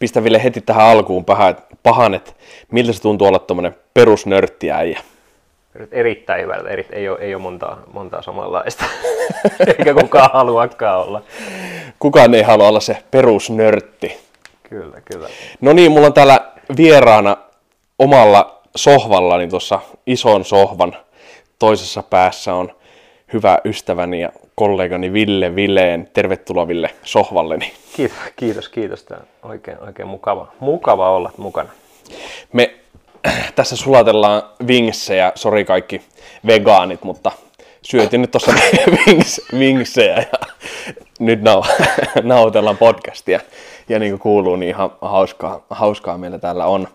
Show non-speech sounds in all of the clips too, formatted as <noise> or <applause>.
pistä Ville heti tähän alkuun pahan, pahan että miltä se tuntuu olla tuommoinen perusnörttiäijä? Erittäin hyvältä. Eri, ei, ole, ei ole montaa, montaa samanlaista, <laughs> eikä kukaan haluakaan olla. Kukaan ei halua olla se perusnörtti. Kyllä, kyllä. No niin, mulla on täällä vieraana omalla sohvallani tuossa ison sohvan toisessa päässä on hyvä ystäväni ja kollegani Ville Vileen. Tervetuloa Ville sohvalleni. Kiitos, kiitos, kiitos. Tämä on oikein, oikein mukava, mukava olla mukana. Me tässä sulatellaan vingsejä, sori kaikki vegaanit, mutta syötin nyt tuossa <laughs> vings, vingsejä ja nyt nau, <laughs> nautellaan podcastia. Ja niin kuin kuuluu, niin ihan hauskaa, hauskaa meillä täällä on.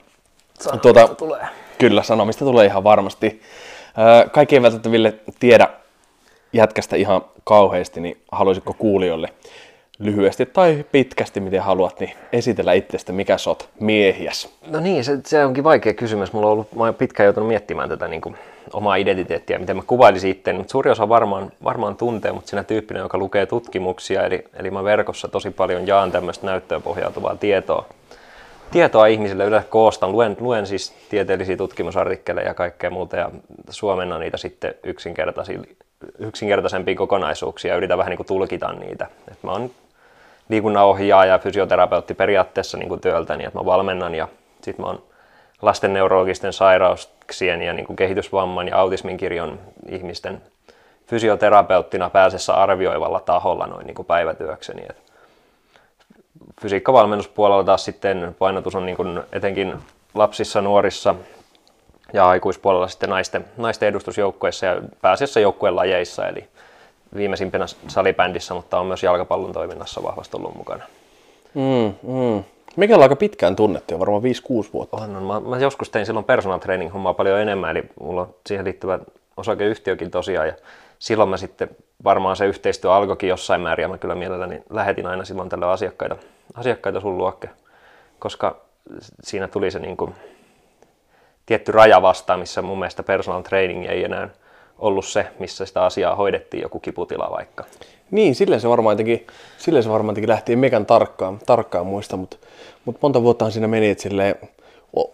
tuota, tulee. Kyllä, sanomista tulee ihan varmasti. Kaikki ei välttämättä Ville tiedä jätkästä ihan kauheasti, niin haluaisitko kuulijoille lyhyesti tai pitkästi, miten haluat, niin esitellä itsestä, mikä sä oot miehiäs. No niin, se, se onkin vaikea kysymys. Mulla on ollut, mä olen pitkään joutunut miettimään tätä niin kuin, omaa identiteettiä, miten mä kuvailisin itseäni, mutta suuri osa varmaan, varmaan tuntee, mutta sinä tyyppinen, joka lukee tutkimuksia, eli, eli mä verkossa tosi paljon jaan tämmöistä näyttöön pohjautuvaa tietoa, tietoa ihmisille yleensä koostan. Luen, luen siis tieteellisiä tutkimusartikkeleja ja kaikkea muuta ja suomennan niitä sitten yksinkertaisempiin kokonaisuuksia ja yritän vähän niin kuin tulkita niitä. Et mä oon liikunnanohjaaja ja fysioterapeutti periaatteessa niin kuin työltäni, että mä valmennan ja sitten mä oon lasten neurologisten sairauksien ja niin kuin kehitysvamman ja autismin kirjon ihmisten fysioterapeuttina pääsessä arvioivalla taholla noin niin kuin päivätyökseni. Et fysiikkavalmennuspuolella taas sitten painotus on niin kuin etenkin lapsissa, nuorissa ja aikuispuolella sitten naisten, naisten edustusjoukkueissa ja pääasiassa joukkueen lajeissa, eli viimeisimpänä salibändissä, mutta on myös jalkapallon toiminnassa vahvasti ollut mukana. Mm, mm. Mikä on aika pitkään tunnettu, varmaan 5-6 vuotta. On, on. Mä, mä, joskus tein silloin personal training hommaa paljon enemmän, eli mulla on siihen liittyvä osakeyhtiökin tosiaan, ja silloin mä sitten varmaan se yhteistyö alkoikin jossain määrin, ja mä kyllä mielelläni lähetin aina silloin tällä asiakkaita, asiakkaita sun luokke, koska siinä tuli se niin kuin, tietty raja vastaan, missä mun mielestä personal training ei enää ollut se, missä sitä asiaa hoidettiin, joku kiputila vaikka. Niin, silleen se varmaan teki, silleen se varmaan teki lähtien mekan tarkkaan, tarkkaan muista, mutta, mutta monta vuottahan siinä meni, että silleen,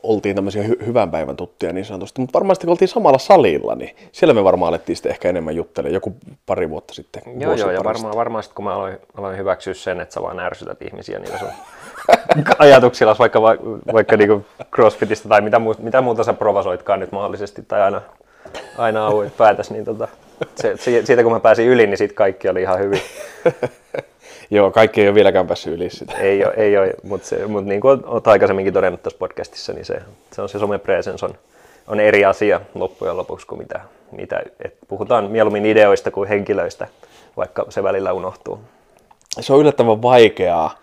oltiin tämmöisiä hy- hyvän päivän tuttuja niin sanotusti, mutta varmasti kun oltiin samalla salilla, niin siellä me varmaan alettiin sitten ehkä enemmän juttelemaan joku pari vuotta sitten. Joo, joo, ja varmaan, varmaan sitten kun mä aloin, aloin hyväksyä sen, että sä vaan ärsytät ihmisiä niillä sun <laughs> ajatuksilla, vaikka, vaikka niinku crossfitista tai mitä, muuta, mitä muuta sä provosoitkaan nyt mahdollisesti, tai aina, aina auit päätäs, niin tota, se, siitä kun mä pääsin yli, niin sitten kaikki oli ihan hyvin. <laughs> Joo, kaikki ei ole vieläkään päässyt yli sitä. ei ole, ei ole mutta, se, mutta niin kuin olet aikaisemminkin todennut tässä podcastissa, niin se, se on se some presence on, on eri asia loppujen lopuksi kuin mitä, mitä et puhutaan mieluummin ideoista kuin henkilöistä, vaikka se välillä unohtuu. Se on yllättävän vaikeaa,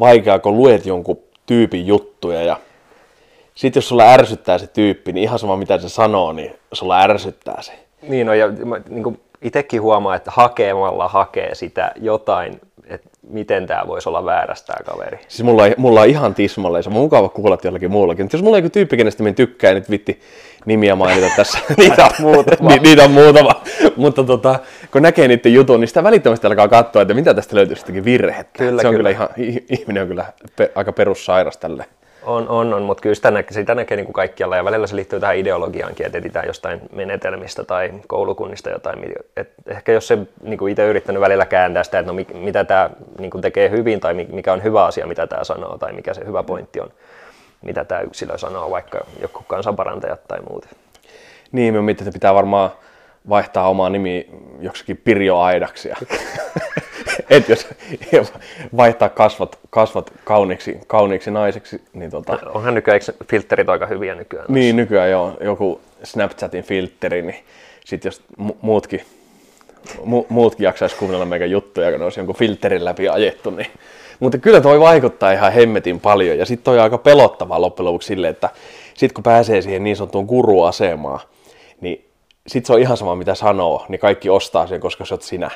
vaikeaa kun luet jonkun tyypin juttuja ja sitten jos sulla ärsyttää se tyyppi, niin ihan sama mitä se sanoo, niin sulla ärsyttää se. Niin on, ja niin kuin itsekin huomaa, että hakemalla hakee sitä jotain miten tämä voisi olla väärästä tämä kaveri. Siis mulla, on, mulla on ihan tismalleen, se on mukava kuulla jollakin muullakin. Mutta jos mulla on joku tyyppi, kenestä minä tykkään, nyt vitti nimiä mainita tässä. <laughs> niitä on muutama. <laughs> Ni, niitä on muutama. <laughs> Mutta tota, kun näkee niiden jutun, niin sitä välittömästi alkaa katsoa, että mitä tästä löytyy sitäkin virhettä. Kyllä, se on kyllä, kyllä ihan, ihminen on kyllä pe, aika perussairas tälle on, on, on mutta kyllä sitä näkee, sitä näkee niin kuin kaikkialla ja välillä se liittyy tähän ideologiaankin, että etsitään jostain menetelmistä tai koulukunnista jotain. Et ehkä jos se niin kuin itse yrittänyt välillä kääntää sitä, että no, mitä tämä niin kuin tekee hyvin tai mikä on hyvä asia, mitä tämä sanoo tai mikä se hyvä pointti on, mitä tämä yksilö sanoo, vaikka joku kansanparantajat tai muut. Niin, me että pitää varmaan vaihtaa omaa nimi joksikin Pirjo Aidaksi. <laughs> et jos <laughs> vaihtaa kasvot, kasvot kauniiksi, kauniiksi naiseksi, niin tota... Onhan nykyään, filterit aika hyviä nykyään? Niin, nykyään joo. Joku Snapchatin filteri, niin sit jos mu- muutkin, mu- muutkin jaksaisi kuunnella meidän juttuja, kun ne olisi jonkun filterin läpi ajettu, niin mutta kyllä toi vaikuttaa ihan hemmetin paljon ja sitten toi on aika pelottavaa loppujen lopuksi silleen, että sitten kun pääsee siihen niin sanottuun guruasemaan, niin sitten se on ihan sama mitä sanoo, niin kaikki ostaa sen, koska se oot sinä.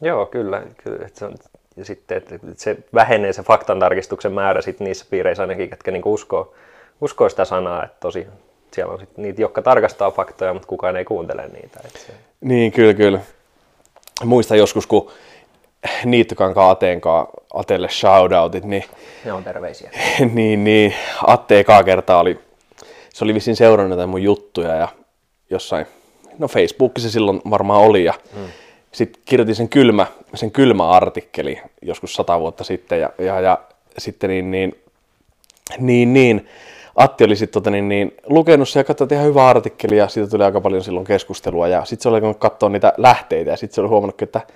Joo, kyllä. kyllä että se on, ja sitten että se vähenee se faktantarkistuksen määrä sit niissä piireissä ainakin, ketkä niinku uskoo, uskoo sitä sanaa, että tosi siellä on sit niitä, jotka tarkastaa faktoja, mutta kukaan ei kuuntele niitä. Että se... Niin, kyllä, kyllä. Muista joskus, kun Niittokankaan Ateenkaan, Atelle shoutoutit, niin, Ne on terveisiä. <laughs> niin, niin Atte ekaa kertaa oli, se oli vissiin seurannut näitä mun juttuja ja jossain, no Facebookissa silloin varmaan oli ja hmm. Sitten kirjoitin sen kylmä, sen kylmä artikkeli joskus sata vuotta sitten ja, ja, ja sitten niin, niin, niin, niin Atti oli sitten tota, niin, niin, lukenut se ja katsoi, että ihan hyvä artikkeli ja siitä tuli aika paljon silloin keskustelua ja sitten se oli alkanut katsoa niitä lähteitä ja sitten se oli huomannut, että, että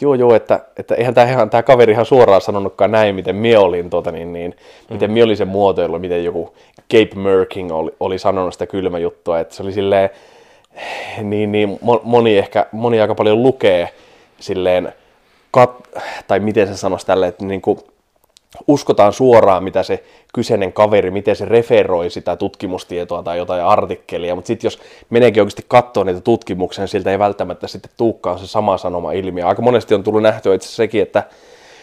joo joo, että, että eihän tämä ihan, tämä kaveri ihan suoraan sanonutkaan näin, miten mie olin, tota, niin, niin, mm. miten mie olin sen muotoilu, miten joku Cape Merking oli, oli sanonut sitä kylmä juttua, että se oli silleen, niin, niin moni ehkä, moni aika paljon lukee silleen, kat, tai miten se sanoisi tälle, että niin kuin, uskotaan suoraan, mitä se kyseinen kaveri, miten se referoi sitä tutkimustietoa tai jotain artikkelia, mutta sitten jos meneekin oikeasti katsoa niitä tutkimuksia, niin siltä ei välttämättä sitten tuukkaan se sama sanoma ilmiö. Aika monesti on tullut nähtyä itse sekin, että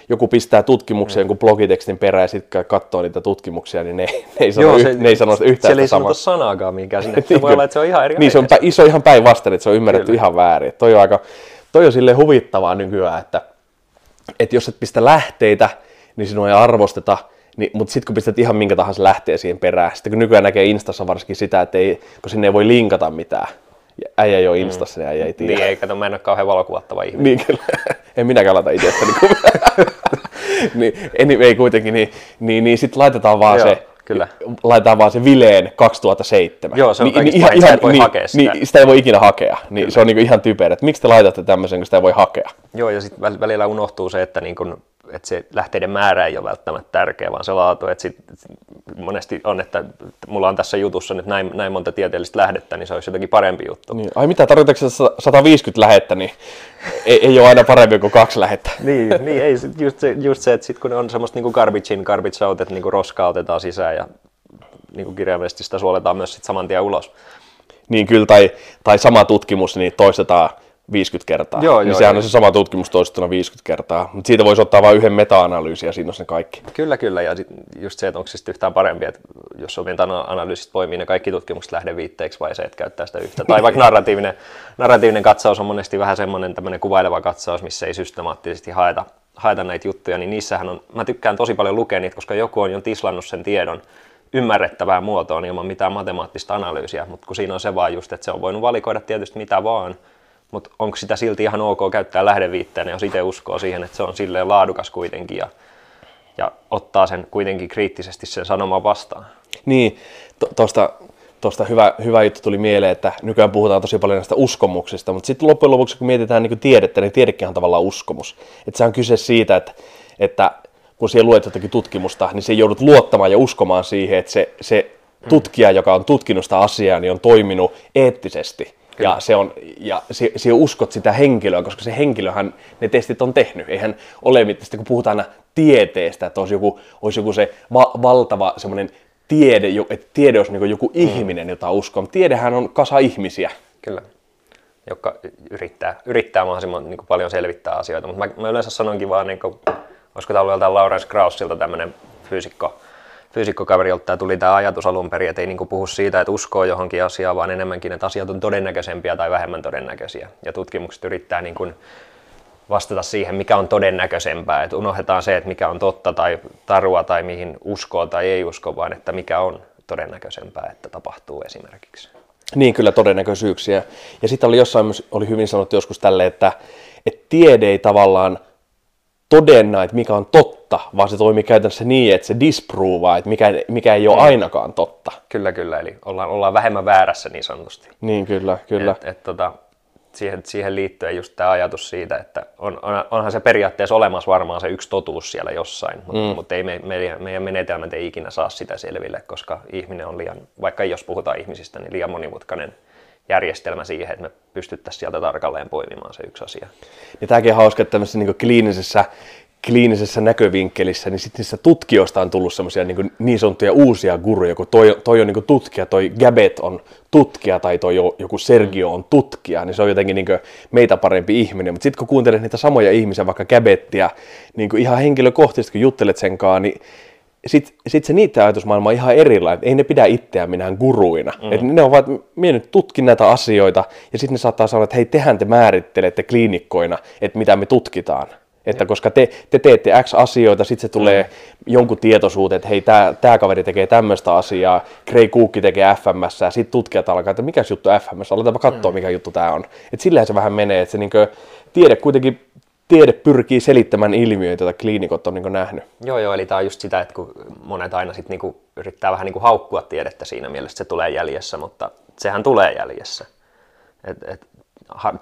joku pistää tutkimuksia mm. jonkun blogitekstin perään ja sitten katsoo niitä tutkimuksia, niin ne, <laughs> ne ei sano, Joo, se, ne ei sano yhtään Siellä ei sanota sanaakaan mikä sinne. <laughs> Se voi olla, että se on ihan eri Niin, se on, iso ihan päinvastainen, että se on ymmärretty Kyllä. ihan väärin. Toi on aika, toi on silleen huvittavaa nykyään, että, että jos et pistä lähteitä, niin sinua ei arvosteta, niin, mutta sitten kun pistät ihan minkä tahansa lähtee siihen perään, sitten kun nykyään näkee Instassa varsinkin sitä, että ei, kun sinne ei voi linkata mitään, äijä ei ole. Instassa, mm. niin äijä ei tiedä. Niin, ei, kato, mä en ole kauhean valokuvattava ihminen. Niin, kyllä. <laughs> en minäkään laita itsestäni <laughs> niin, ei kuitenkin, niin, niin, niin sitten laitetaan vaan Joo. se, Kyllä. Laitetaan vaan se Vileen 2007. Joo, se on niin, niin, ihan, ihan, voi niin, hakea sitä. Niin, sitä ei voi ikinä hakea. Niin, se on niin ihan typerä, että miksi te laitatte tämmöisen, kun sitä ei voi hakea. Joo, ja sitten välillä unohtuu se, että niin kun että se lähteiden määrä ei ole välttämättä tärkeä, vaan se laatu. Että sit, monesti on, että mulla on tässä jutussa nyt näin, näin monta tieteellistä lähdettä, niin se olisi jotenkin parempi juttu. Niin. Ai mitä, tarkoitatko 150 lähettä, niin ei, ei ole aina parempi kuin kaksi lähettä. <laughs> niin, niin ei, just se, just se että sit kun on semmoista niin garbage in, garbage out, että niin kuin roskaa otetaan sisään ja niin kuin kirjaimellisesti sitä suoletaan myös sit saman tien ulos. Niin kyllä, tai, tai sama tutkimus, niin toistetaan 50 kertaa. Joo, niin joo, sehän joo. on se sama tutkimus toistettuna 50 kertaa. Mutta siitä voisi ottaa vain yhden meta-analyysin ja siinä on se kaikki. Kyllä, kyllä. Ja sit just se, että onko se sitten yhtään parempi, että jos on meta-analyysistä poimii ne kaikki tutkimukset lähdeviitteeksi vai se, että käyttää sitä yhtä. Tai vaikka narratiivinen, narratiivinen katsaus on monesti vähän semmoinen tämmöinen kuvaileva katsaus, missä ei systemaattisesti haeta, haeta näitä juttuja, niin niissähän on, mä tykkään tosi paljon lukea niitä, koska joku on jo tislannut sen tiedon ymmärrettävään muotoon ilman mitään matemaattista analyysiä, mutta kun siinä on se vaan just, että se on voinut valikoida tietysti mitä vaan, mutta onko sitä silti ihan ok käyttää lähdeviitteenä, jos itse uskoo siihen, että se on silleen laadukas kuitenkin ja, ja ottaa sen kuitenkin kriittisesti sen sanoman vastaan. Niin, tuosta tuosta hyvä, hyvä juttu tuli mieleen, että nykyään puhutaan tosi paljon näistä uskomuksista, mutta sitten loppujen lopuksi kun mietitään niin tiedettä, niin tiedekin on tavallaan uskomus. Että se on kyse siitä, että, että kun siellä luet jotakin tutkimusta, niin se joudut luottamaan ja uskomaan siihen, että se, se tutkija, joka on tutkinut sitä asiaa, niin on toiminut eettisesti Kyllä. Ja, se on, ja se, se uskot sitä henkilöä, koska se henkilöhän ne testit on tehnyt. Eihän ole mitään, kun puhutaan aina tieteestä, että olisi joku, olisi joku se va- valtava semmoinen tiede, että tiede olisi niin joku mm. ihminen, jota uskoo. Tiedehän on kasa ihmisiä. Kyllä, jotka yrittää, yrittää mahdollisimman niin paljon selvittää asioita. Mutta mä, mä yleensä sanonkin vaan, niin kuin, olisiko tämä ollut joltain Lawrence Kraussilta tämmöinen fyysikko, fyysikkokaverilta tuli tämä ajatus alun perin, että ei niin puhu siitä, että uskoo johonkin asiaan, vaan enemmänkin, että asiat on todennäköisempiä tai vähemmän todennäköisiä. Ja tutkimukset yrittää niin kuin vastata siihen, mikä on todennäköisempää. Että unohdetaan se, että mikä on totta tai tarua tai mihin uskoo tai ei usko, vaan että mikä on todennäköisempää, että tapahtuu esimerkiksi. Niin, kyllä todennäköisyyksiä. Ja sitten oli jossain oli hyvin sanottu joskus tälle, että, että tiede ei tavallaan todenna, että mikä on totta, vaan se toimii käytännössä niin, että se disprovaa, että mikä, mikä ei ole mm. ainakaan totta. Kyllä, kyllä, eli ollaan, ollaan vähemmän väärässä niin sanotusti. Niin, kyllä, kyllä. Et, et, tota, siihen, siihen liittyen just tämä ajatus siitä, että on, on, onhan se periaatteessa olemassa varmaan se yksi totuus siellä jossain, mutta, mm. mutta ei me, me, meidän menetelmät ei ikinä saa sitä selville, koska ihminen on liian, vaikka jos puhutaan ihmisistä, niin liian monimutkainen järjestelmä siihen, että me pystyttäisiin sieltä tarkalleen poimimaan se yksi asia. Ja tämäkin on hauska, että tämmöisessä niin kliinisessä, kliinisessä näkövinkkelissä, niin sitten niissä tutkijoista on tullut semmoisia niin, niin sanottuja uusia guruja, kun toi, toi on niin tutkija, toi Gabet on tutkija tai toi joku Sergio on tutkija, niin se on jotenkin niin meitä parempi ihminen. Mutta sitten kun kuuntelet niitä samoja ihmisiä, vaikka Gabettia, niin ihan henkilökohtaisesti kun juttelet sen kanssa, niin sitten sit se niiden ajatusmaailma on ihan erilainen. Ei ne pidä itseään minään guruina. Mm. Et ne on vaan, että minä nyt tutkin näitä asioita, ja sitten ne saattaa sanoa, että hei, tehän te määrittelette kliinikkoina, että mitä me tutkitaan. Että koska te, te teette X asioita, sitten se tulee jonkun tietoisuuteen, että hei, tämä kaveri tekee tämmöistä asiaa, Gray Cook tekee FMS, ja sitten tutkijat alkaa, että mikä juttu FMS, aletaanpa katsoa, mikä juttu tämä on. Että sillähän se vähän menee, että se niinkö, tiede kuitenkin tiede pyrkii selittämään ilmiöitä, joita kliinikot on niin nähnyt. Joo, joo, eli tämä on just sitä, että kun monet aina sit niinku yrittää vähän niinku haukkua tiedettä siinä mielessä, että se tulee jäljessä, mutta sehän tulee jäljessä. Et, et,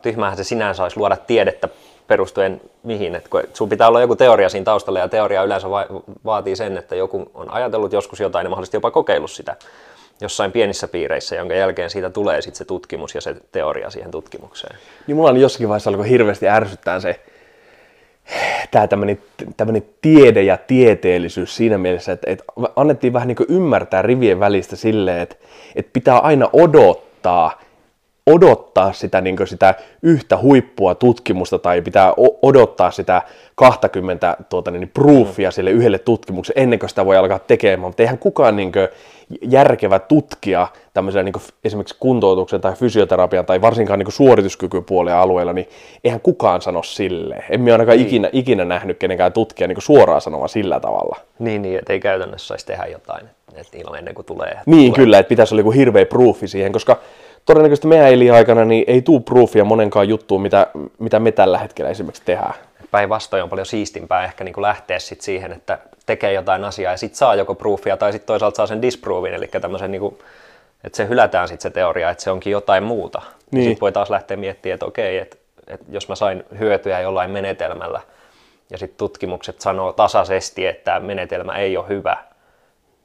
tyhmähän se sinänsä olisi luoda tiedettä perustuen mihin, että sun pitää olla joku teoria siinä taustalla ja teoria yleensä va- vaatii sen, että joku on ajatellut joskus jotain ja mahdollisesti jopa kokeillut sitä jossain pienissä piireissä, jonka jälkeen siitä tulee sitten se tutkimus ja se teoria siihen tutkimukseen. Niin mulla on jossakin vaiheessa alkoi hirveästi ärsyttää se, tämä tämmöinen tiede ja tieteellisyys siinä mielessä, että, että annettiin vähän niin ymmärtää rivien välistä silleen, että, että pitää aina odottaa, odottaa sitä, niin sitä yhtä huippua tutkimusta tai pitää odottaa sitä 20 tuota, niin, proofia mm. sille yhdelle tutkimukselle ennen kuin sitä voi alkaa tekemään, mutta eihän kukaan niin kuin, järkevä tutkija tämmöisellä niin esimerkiksi kuntoutuksen tai fysioterapian tai varsinkaan niin suorituskykypuolen alueella, niin eihän kukaan sano sille. En minä ainakaan niin. ikinä, ikinä nähnyt kenenkään tutkija niin suoraan sanomaan sillä tavalla. Niin, niin että ei käytännössä saisi tehdä jotain että ilman ennen kuin tulee. Niin, tulee. kyllä, että pitäisi olla joku hirveä proofi siihen, koska todennäköisesti meidän elinaikana niin ei tule proofia monenkaan juttuun, mitä, mitä me tällä hetkellä esimerkiksi tehdään päinvastoin on paljon siistimpää ehkä niin kuin lähteä sit siihen, että tekee jotain asiaa ja sitten saa joko proofia tai sitten toisaalta saa sen disproofin, eli tämmöisen niin kuin, että se hylätään sitten se teoria, että se onkin jotain muuta. Niin. Sitten voi taas lähteä miettimään, että okei, että, että jos mä sain hyötyä jollain menetelmällä ja sitten tutkimukset sanoo tasaisesti, että menetelmä ei ole hyvä,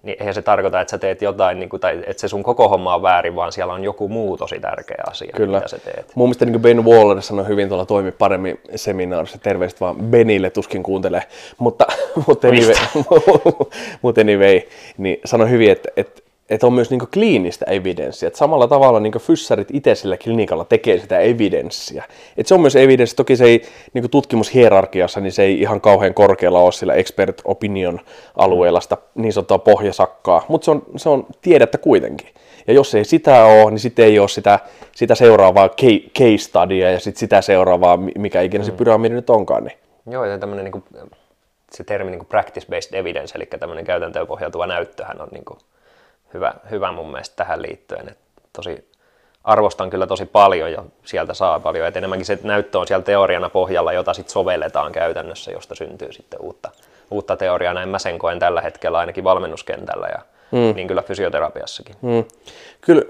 niin eihän se tarkoita, että sä teet jotain, niin kuin, tai että se sun koko homma on väärin, vaan siellä on joku muu tosi tärkeä asia, Kyllä. mitä sä teet. Mun mielestä niin Ben Waller sanoi hyvin tuolla toimi paremmin seminaarissa, terveistä vaan Benille tuskin kuuntelee, mutta, <laughs> mutta anyway, <laughs> mutta anyway, niin sanoi hyvin, että, että että on myös niin kliinistä evidenssiä. Että samalla tavalla niin fyssarit itse sillä klinikalla tekee sitä evidenssiä. Että se on myös evidenssi. Toki se ei niin tutkimushierarkiassa, niin se ei ihan kauhean korkealla ole sillä expert opinion alueella sitä niin sanottua pohjasakkaa. Mutta se on, se on tiedettä kuitenkin. Ja jos ei sitä ole, niin sitten ei ole sitä, sitä seuraavaa case studya ja sit sitä seuraavaa, mikä ikinä se mm. pyramidi nyt onkaan. Niin. Joo, ja tämmöinen niin kuin, se termi niin practice-based evidence, eli tämmöinen käytäntöön pohjautuva näyttöhän on niin kuin, hyvä, hyvä mun mielestä tähän liittyen. Et tosi, arvostan kyllä tosi paljon ja sieltä saa paljon. Et enemmänkin se näyttö on siellä teoriana pohjalla, jota sitten sovelletaan käytännössä, josta syntyy sitten uutta, uutta teoriaa. Näin mä sen koen tällä hetkellä ainakin valmennuskentällä ja mm. niin kyllä fysioterapiassakin. Mm. Kyllä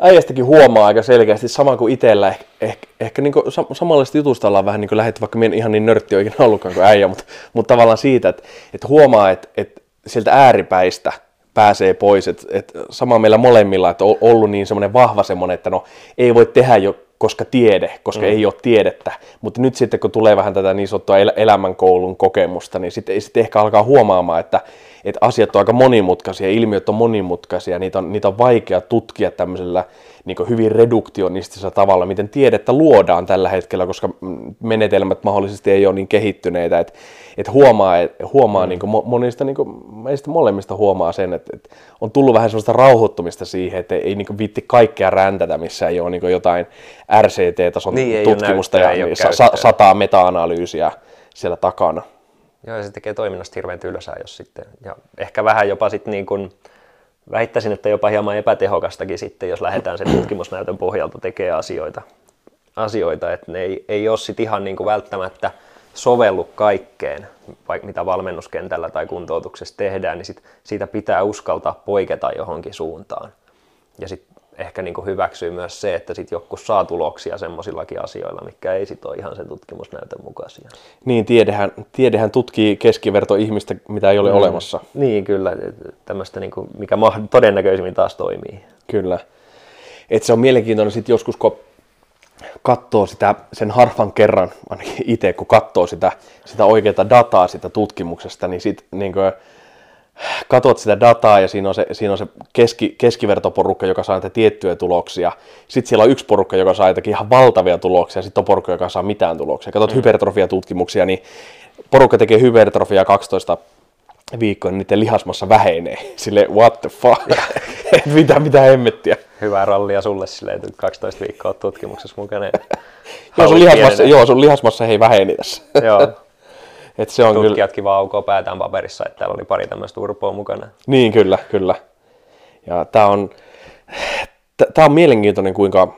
äijästäkin huomaa aika selkeästi, sama kuin itsellä, ehkä, ehkä, ehkä niin samanlaista jutusta ollaan vähän niin kuin lähdetty, vaikka minä ihan niin nörtti oikein ollutkaan kuin äijä, mutta, mutta tavallaan siitä, että, että huomaa, että, että sieltä ääripäistä – pääsee pois. Et, et sama meillä molemmilla, että on ollut niin semmoinen vahva semmoinen, että no ei voi tehdä jo koska tiede, koska mm. ei ole tiedettä. Mutta nyt sitten kun tulee vähän tätä niin sanottua el- elämänkoulun kokemusta, niin sitten sit ehkä alkaa huomaamaan, että, että asiat on aika monimutkaisia, ilmiöt on monimutkaisia, niitä on, niitä on vaikea tutkia tämmöisellä niin hyvin reduktionistisella tavalla, miten tiedettä luodaan tällä hetkellä, koska menetelmät mahdollisesti ei ole niin kehittyneitä, että, että huomaa, että huomaa mm. niin kuin monista, niin kuin, meistä molemmista huomaa sen, että, että on tullut vähän sellaista rauhoittumista siihen, että ei niin kuin viitti kaikkea räntätä, missä ei ole niin jotain RCT-tason niin, tutkimusta ja niin, sa- sataa meta-analyysiä siellä takana. Joo, ja se tekee toiminnasta hirveän tylsää, jos sitten, ja ehkä vähän jopa sitten niin kuin, väittäisin, että jopa hieman epätehokastakin sitten, jos lähdetään sen tutkimusnäytön pohjalta tekemään asioita, asioita että ne ei, ei ole sitten ihan niin kuin välttämättä sovellu kaikkeen, vaikka mitä valmennuskentällä tai kuntoutuksessa tehdään, niin sit siitä pitää uskaltaa poiketa johonkin suuntaan. Ja sitten ehkä niin hyväksyy myös se, että sitten joku saa tuloksia semmoisillakin asioilla, mikä ei sitten ole ihan sen tutkimusnäytön mukaisia. Niin, tiedehän, tiedehän tutkii keskiverto ihmistä, mitä ei ole mm. olemassa. Niin, kyllä. Tämmöistä, niin kuin, mikä todennäköisimmin taas toimii. Kyllä. Et se on mielenkiintoinen sitten joskus, kun katsoo sitä sen harvan kerran, ainakin itse kun katsoo sitä, sitä oikeaa dataa sitä tutkimuksesta, niin sitten niin kuin, katot sitä dataa ja siinä on se, siinä on se keski, keskivertoporukka, joka saa näitä tiettyjä tuloksia. Sitten siellä on yksi porukka, joka saa jotakin ihan valtavia tuloksia, sitten on porukka, joka saa mitään tuloksia. Katsot mm. hypertrofia-tutkimuksia, niin porukka tekee hypertrofia 12 viikkoa, niin niiden lihasmassa vähenee. <laughs> Sille what the fuck? <laughs> <laughs> mitä, mitä hemmettiä. Hyvää rallia sulle että 12 viikkoa tutkimuksessa mukana. joo, sun lihasmassa, joo, sun lihasmassa ei väheni tässä. joo. Et se on kyllä, tutkijatkin vaan aukoo päätään paperissa, että täällä oli pari tämmöistä urpoa mukana. niin kyllä, kyllä. Ja tämä on, tää on mielenkiintoinen, kuinka,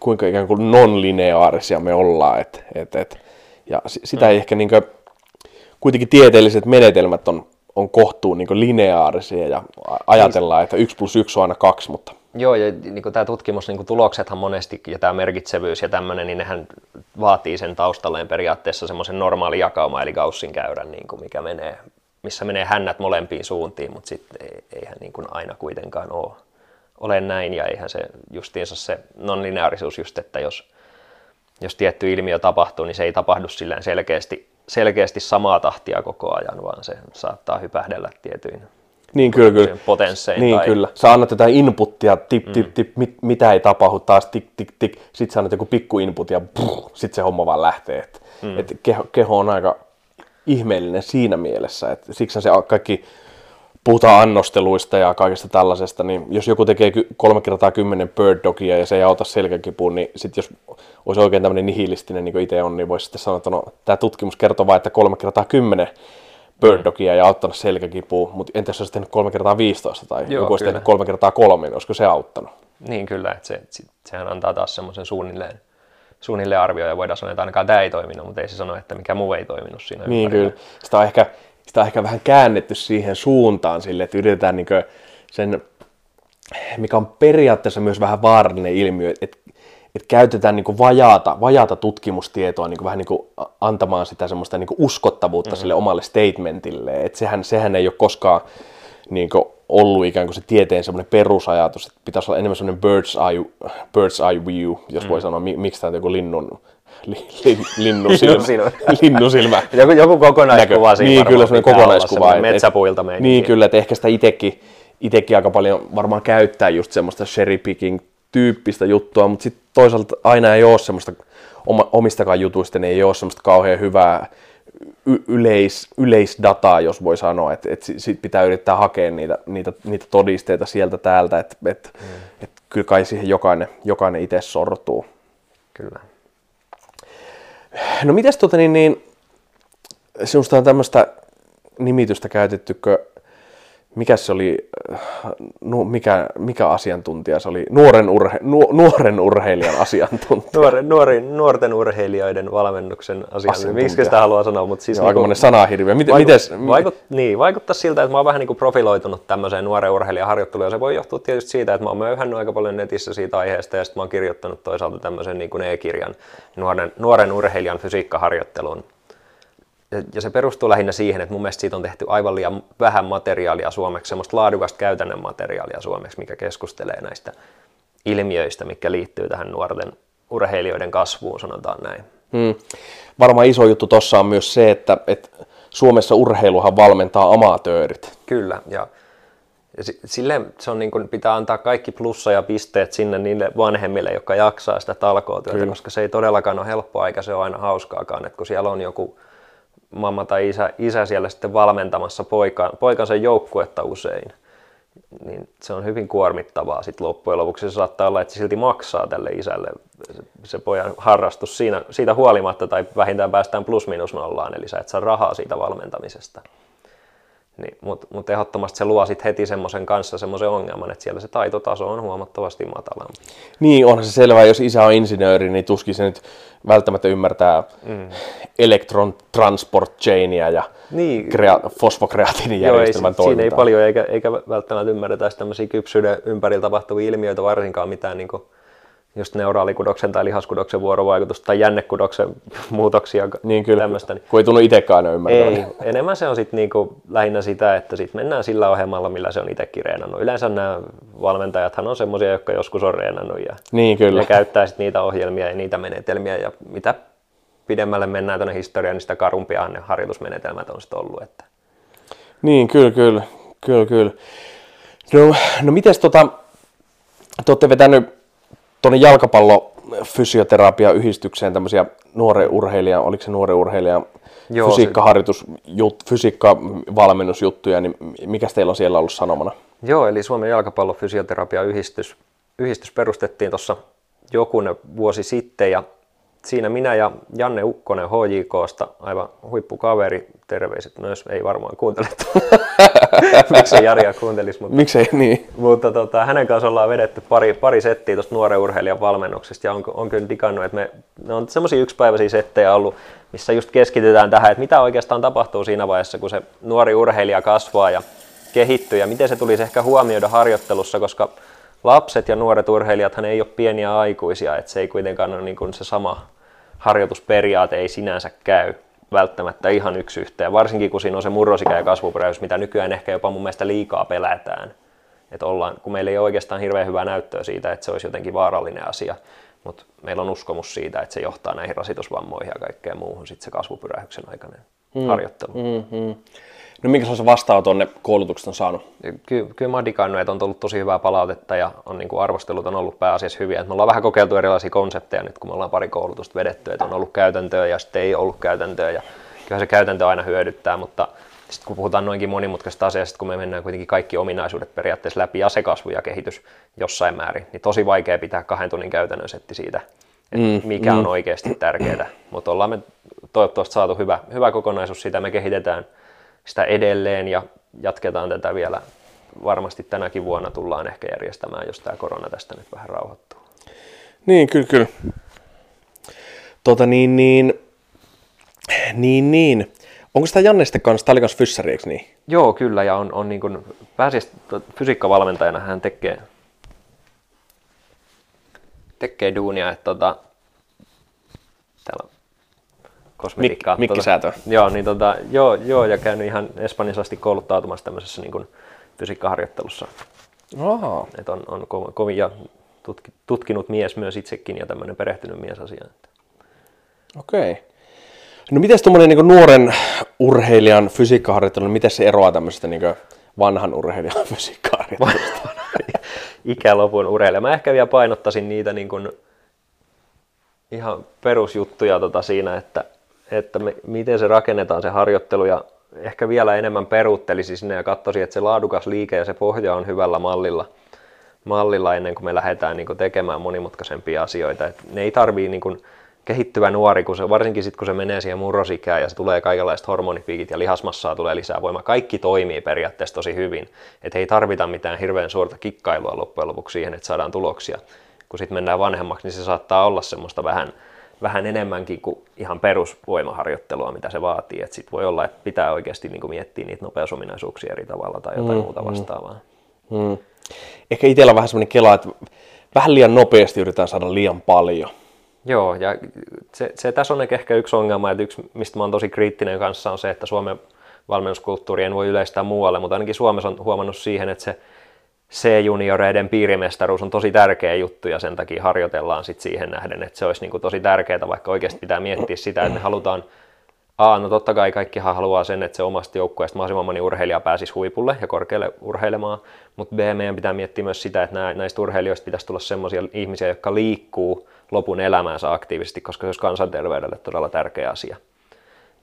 kuinka ikään kuin non-lineaarisia me ollaan. Et, et, et, ja si- sitä ei ehkä niinkö, kuitenkin tieteelliset menetelmät on, on kohtuun niinkö lineaarisia ja ajatellaan, että yksi plus yksi on aina kaksi, mutta Joo, ja niin tämä tutkimus, niin tuloksethan monesti ja tämä merkitsevyys ja tämmöinen, niin nehän vaatii sen taustalleen periaatteessa semmoisen normaali jakauma, eli Gaussin käyrän, niin kuin mikä menee, missä menee hännät molempiin suuntiin, mutta sitten eihän niin kuin aina kuitenkaan ole, ole näin, ja eihän se justiinsa se non-lineaarisuus just, että jos, jos tietty ilmiö tapahtuu, niin se ei tapahdu sillä selkeästi, selkeästi samaa tahtia koko ajan, vaan se saattaa hypähdellä tietyin niin kyllä, kyllä. potenssein. Niin tai, kyllä. Sä annat jotain inputtia, tip, tip, tip, mit, mitä ei tapahdu, taas tik, tik, tik. Sitten sä annat joku pikku input ja sitten se homma vaan lähtee. Et, mm. et keho, keho, on aika ihmeellinen siinä mielessä, että siksi se kaikki puhutaan annosteluista ja kaikesta tällaisesta, niin jos joku tekee kolme kertaa kymmenen bird dogia ja se ei auta selkäkipuun, niin sitten jos olisi oikein tämmöinen nihilistinen, niin kuin itse on, niin voisi sitten sanoa, että no, tämä tutkimus kertoo vain, että kolme kertaa kymmenen bird dogia ja auttanut selkäkipuun, mutta entä jos olisi tehnyt kolme kertaa 15 tai Joo, joku olisi kyllä. tehnyt kolme kertaa kolme, niin olisiko se auttanut? Niin kyllä, että se, se, sehän antaa taas semmoisen suunnilleen, suunnilleen arvio ja voidaan sanoa, että ainakaan tämä ei toiminut, mutta ei se sano, että mikä muu ei toiminut siinä Niin ympärillä. kyllä. Sitä on, ehkä, sitä on ehkä vähän käännetty siihen suuntaan sille, että yritetään niin sen, mikä on periaatteessa myös vähän vaarallinen ilmiö, että, että käytetään niin vajaata, vajaata tutkimustietoa niin vähän niin antamaan sitä semmoista niin uskottavuutta mm-hmm. sille omalle statementille. Että sehän, sehän ei ole koskaan niin ollut ikään kuin se tieteen semmoinen perusajatus, että pitäisi olla enemmän semmoinen bird's eye, bird's eye view, jos mm. voi sanoa, mi- miksi tämä on joku linnun, li, li, <laughs> linnusilmä, Linnusilmä. linnusilmä <laughs> Joku, joku kokonaiskuva siinä Niin, kyllä semmoinen kokonaiskuva. et- metsäpuilta et- meininki. Niin, kyllä, että ehkä sitä itekin, itekin aika paljon varmaan käyttää just semmoista cherry picking tyyppistä juttua, mutta sitten toisaalta aina ei ole semmoista, omistakaan jutuista, niin ei ole semmoista kauhean hyvää y- yleis, yleisdataa, jos voi sanoa, että et sit sit pitää yrittää hakea niitä, niitä, niitä todisteita sieltä täältä, että et, mm. et kyllä kai siihen jokainen, jokainen itse sortuu. Kyllä. No mitäs tota niin, niin sinusta on tämmöistä nimitystä käytettykö, mikä se oli, äh, nu, mikä, mikä asiantuntija se oli, nuoren, urhe, nu, nuoren urheilijan asiantuntija. Nuori, nuori, nuorten urheilijoiden valmennuksen asiantuntija. Asiantuntija. Miksi sitä haluaa sanoa, mutta siis Joo, aika monen sanahirviö. Miten, Vaikut, mites, vaikut, niin, vaikuttaa siltä, että mä oon vähän niin kuin profiloitunut tämmöiseen nuoren urheilijan harjoitteluun. Ja se voi johtua tietysti siitä, että mä oon möyhännyt aika paljon netissä siitä aiheesta ja sitten mä oon kirjoittanut toisaalta tämmöisen niin kuin e-kirjan nuoren, nuoren urheilijan fysiikkaharjoitteluun. Ja, ja se perustuu lähinnä siihen, että mun mielestä siitä on tehty aivan liian vähän materiaalia suomeksi, semmoista laadukasta käytännön materiaalia suomeksi, mikä keskustelee näistä ilmiöistä, mikä liittyy tähän nuorten urheilijoiden kasvuun, sanotaan näin. Hmm. Varmaan iso juttu tuossa on myös se, että, että Suomessa urheiluhan valmentaa amatöörit. Kyllä, ja, ja si- sille se on niin kuin, pitää antaa kaikki plussa ja pisteet sinne niille vanhemmille, jotka jaksaa sitä talkootyötä, Kyllä. koska se ei todellakaan ole helppoa eikä se ole aina hauskaakaan, että kun siellä on joku mamma tai isä, isä siellä sitten valmentamassa poika, poikansa joukkuetta usein, niin se on hyvin kuormittavaa sitten loppujen lopuksi. Se saattaa olla, että se silti maksaa tälle isälle se, se pojan harrastus siinä, siitä huolimatta tai vähintään päästään plus minus nollaan, eli sä et saa rahaa siitä valmentamisesta. Niin, Mutta mut ehdottomasti se luo sit heti semmoisen kanssa semmoisen ongelman, että siellä se taitotaso on huomattavasti matalampi. Niin, onhan se selvää, jos isä on insinööri, niin tuskin se nyt välttämättä ymmärtää mm. electron transport chainia ja Niin. krea- fosfokreatiinijärjestelmän Joo, ei, siinä ei toimintaa. paljon eikä, eikä välttämättä ymmärretä tämmöisiä kypsyyden ympärillä tapahtuvia ilmiöitä, varsinkaan mitään niin kuin just neuraalikudoksen tai lihaskudoksen vuorovaikutusta tai jännekudoksen <laughs> muutoksia Niin kyllä, tämmöistä. Niin kun ei tunnu itsekään ymmärtää. ei, enemmän se on sitten niinku lähinnä sitä, että sit mennään sillä ohjelmalla, millä se on itsekin reenannut. Yleensä nämä valmentajathan on semmoisia, jotka joskus on reenannut ja, Niin kyllä. ja käyttää sit niitä ohjelmia ja niitä menetelmiä. Ja mitä pidemmälle mennään tuonne historiaan, niin sitä karumpia ne harjoitusmenetelmät on sitten ollut. Että. Niin, kyllä, kyllä, kyllä, kyllä. No, no mites tota, te olette vetänyt tuonne jalkapallofysioterapia-yhdistykseen tämmöisiä nuoren urheilijan, oliko se nuoren urheilijan Joo, fysiikkaharjoitus, jut, fysiikkavalmennusjuttuja, niin mikä teillä on siellä ollut sanomana? Joo, eli Suomen jalkapallofysioterapia-yhdistys yhdistys perustettiin tuossa jokunen vuosi sitten ja siinä minä ja Janne Ukkonen HJKsta, aivan huippukaveri, terveiset myös, ei varmaan kuuntele. <laughs> Miksei Jaria kuuntelisi, mutta, Miksei niin? mutta tota, hänen kanssa ollaan vedetty pari, pari settiä tuosta nuoren urheilijan valmennuksesta. Ja on, on kyllä digannut, että me, ne on semmoisia yksipäiväisiä settejä ollut, missä just keskitytään tähän, että mitä oikeastaan tapahtuu siinä vaiheessa, kun se nuori urheilija kasvaa ja kehittyy. Ja miten se tulisi ehkä huomioida harjoittelussa, koska lapset ja nuoret urheilijat ei ole pieniä aikuisia, että se ei kuitenkaan ole niin kuin se sama harjoitusperiaate ei sinänsä käy välttämättä ihan yksi yhteen, varsinkin kun siinä on se murrosikä ja kasvupyräys, mitä nykyään ehkä jopa mun mielestä liikaa pelätään. Että ollaan, kun meillä ei ole oikeastaan hirveän hyvää näyttöä siitä, että se olisi jotenkin vaarallinen asia, mutta meillä on uskomus siitä, että se johtaa näihin rasitusvammoihin ja kaikkeen muuhun sitten se kasvupyrähyksen aikainen mm. harjoittelu. Mm-hmm. No minkä sellaisen vastaanoton ne koulutukset on saanut? Ky- kyllä mä oon digannut, että on tullut tosi hyvää palautetta ja on, niin kuin arvostelut on ollut pääasiassa hyviä. Et me ollaan vähän kokeiltu erilaisia konsepteja nyt, kun me ollaan pari koulutusta vedetty, että on ollut käytäntöä ja sitten ei ollut käytäntöä. Ja kyllä se käytäntö aina hyödyttää, mutta sitten kun puhutaan noinkin monimutkaisesta asiasta, kun me mennään kuitenkin kaikki ominaisuudet periaatteessa läpi ja se kasvu ja kehitys jossain määrin, niin tosi vaikea pitää kahden tunnin käytännön setti siitä, että mm, mikä mm. on oikeasti tärkeää. Mutta ollaan me toivottavasti saatu hyvä, hyvä kokonaisuus siitä, me kehitetään – sitä edelleen ja jatketaan tätä vielä. Varmasti tänäkin vuonna tullaan ehkä järjestämään, jos tämä korona tästä nyt vähän rauhoittuu. Niin, kyllä, kyllä. Tota niin, niin, niin, niin. Onko sitä Janne sitten kanssa, tämä oli kanssa fyssari, eikö niin? Joo, kyllä, ja on, on niin kuin, pääsiäis fysiikkavalmentajana hän tekee, tekee duunia, että tota, täällä kosmetiikkaa. Mik, mikkisäätö. Tota, joo, niin tota, joo, joo, ja käynyt ihan Espanjassa asti kouluttautumassa tämmöisessä niin kuin fysiikkaharjoittelussa. Oho. Et on, on kovin ja tutki, tutkinut mies myös itsekin ja tämmöinen perehtynyt mies asiaan. Okei. Okay. No miten tuommoinen niin nuoren urheilijan fysiikkaharjoittelu, niin miten se eroaa tämmöisestä niin vanhan urheilijan <laughs> fysiikkaharjoittelusta? <laughs> Ikälopun urheilija. Mä ehkä vielä painottaisin niitä niin kuin ihan perusjuttuja tota siinä, että että me, miten se rakennetaan se harjoittelu ja ehkä vielä enemmän peruuttelisi sinne ja katsoisi, että se laadukas liike ja se pohja on hyvällä mallilla, mallilla ennen kuin me lähdetään niin kuin tekemään monimutkaisempia asioita. Et ne ei tarvii niin kuin kehittyvä nuori, kun se, varsinkin sitten kun se menee siihen murrosikään ja se tulee kaikenlaiset hormonipiikit ja lihasmassaa tulee lisää voimaa. Kaikki toimii periaatteessa tosi hyvin. että ei tarvita mitään hirveän suurta kikkailua loppujen lopuksi siihen, että saadaan tuloksia. Kun sitten mennään vanhemmaksi, niin se saattaa olla semmoista vähän – vähän enemmänkin kuin ihan perusvoimaharjoittelua, mitä se vaatii. Sitten voi olla, että pitää oikeasti niin kuin miettiä niitä nopeusominaisuuksia eri tavalla tai jotain mm, muuta mm. vastaavaa. Mm, mm. Ehkä itsellä on vähän semmoinen kela, että vähän liian nopeasti yritetään saada liian paljon. Joo, ja se, se tässä on ehkä yksi ongelma, että yksi, mistä mä oon tosi kriittinen kanssa, on se, että Suomen valmennuskulttuuri en voi yleistää muualle, mutta ainakin Suomessa on huomannut siihen, että se C-junioreiden piirimestaruus on tosi tärkeä juttu ja sen takia harjoitellaan sit siihen nähden, että se olisi niin kuin tosi tärkeää, vaikka oikeasti pitää miettiä sitä, että me halutaan A, no totta kai kaikkihan haluaa sen, että se omasta joukkueesta mahdollisimman moni urheilija pääsisi huipulle ja korkealle urheilemaan, mutta B, meidän pitää miettiä myös sitä, että näistä urheilijoista pitäisi tulla sellaisia ihmisiä, jotka liikkuu lopun elämäänsä aktiivisesti, koska se olisi kansanterveydelle todella tärkeä asia.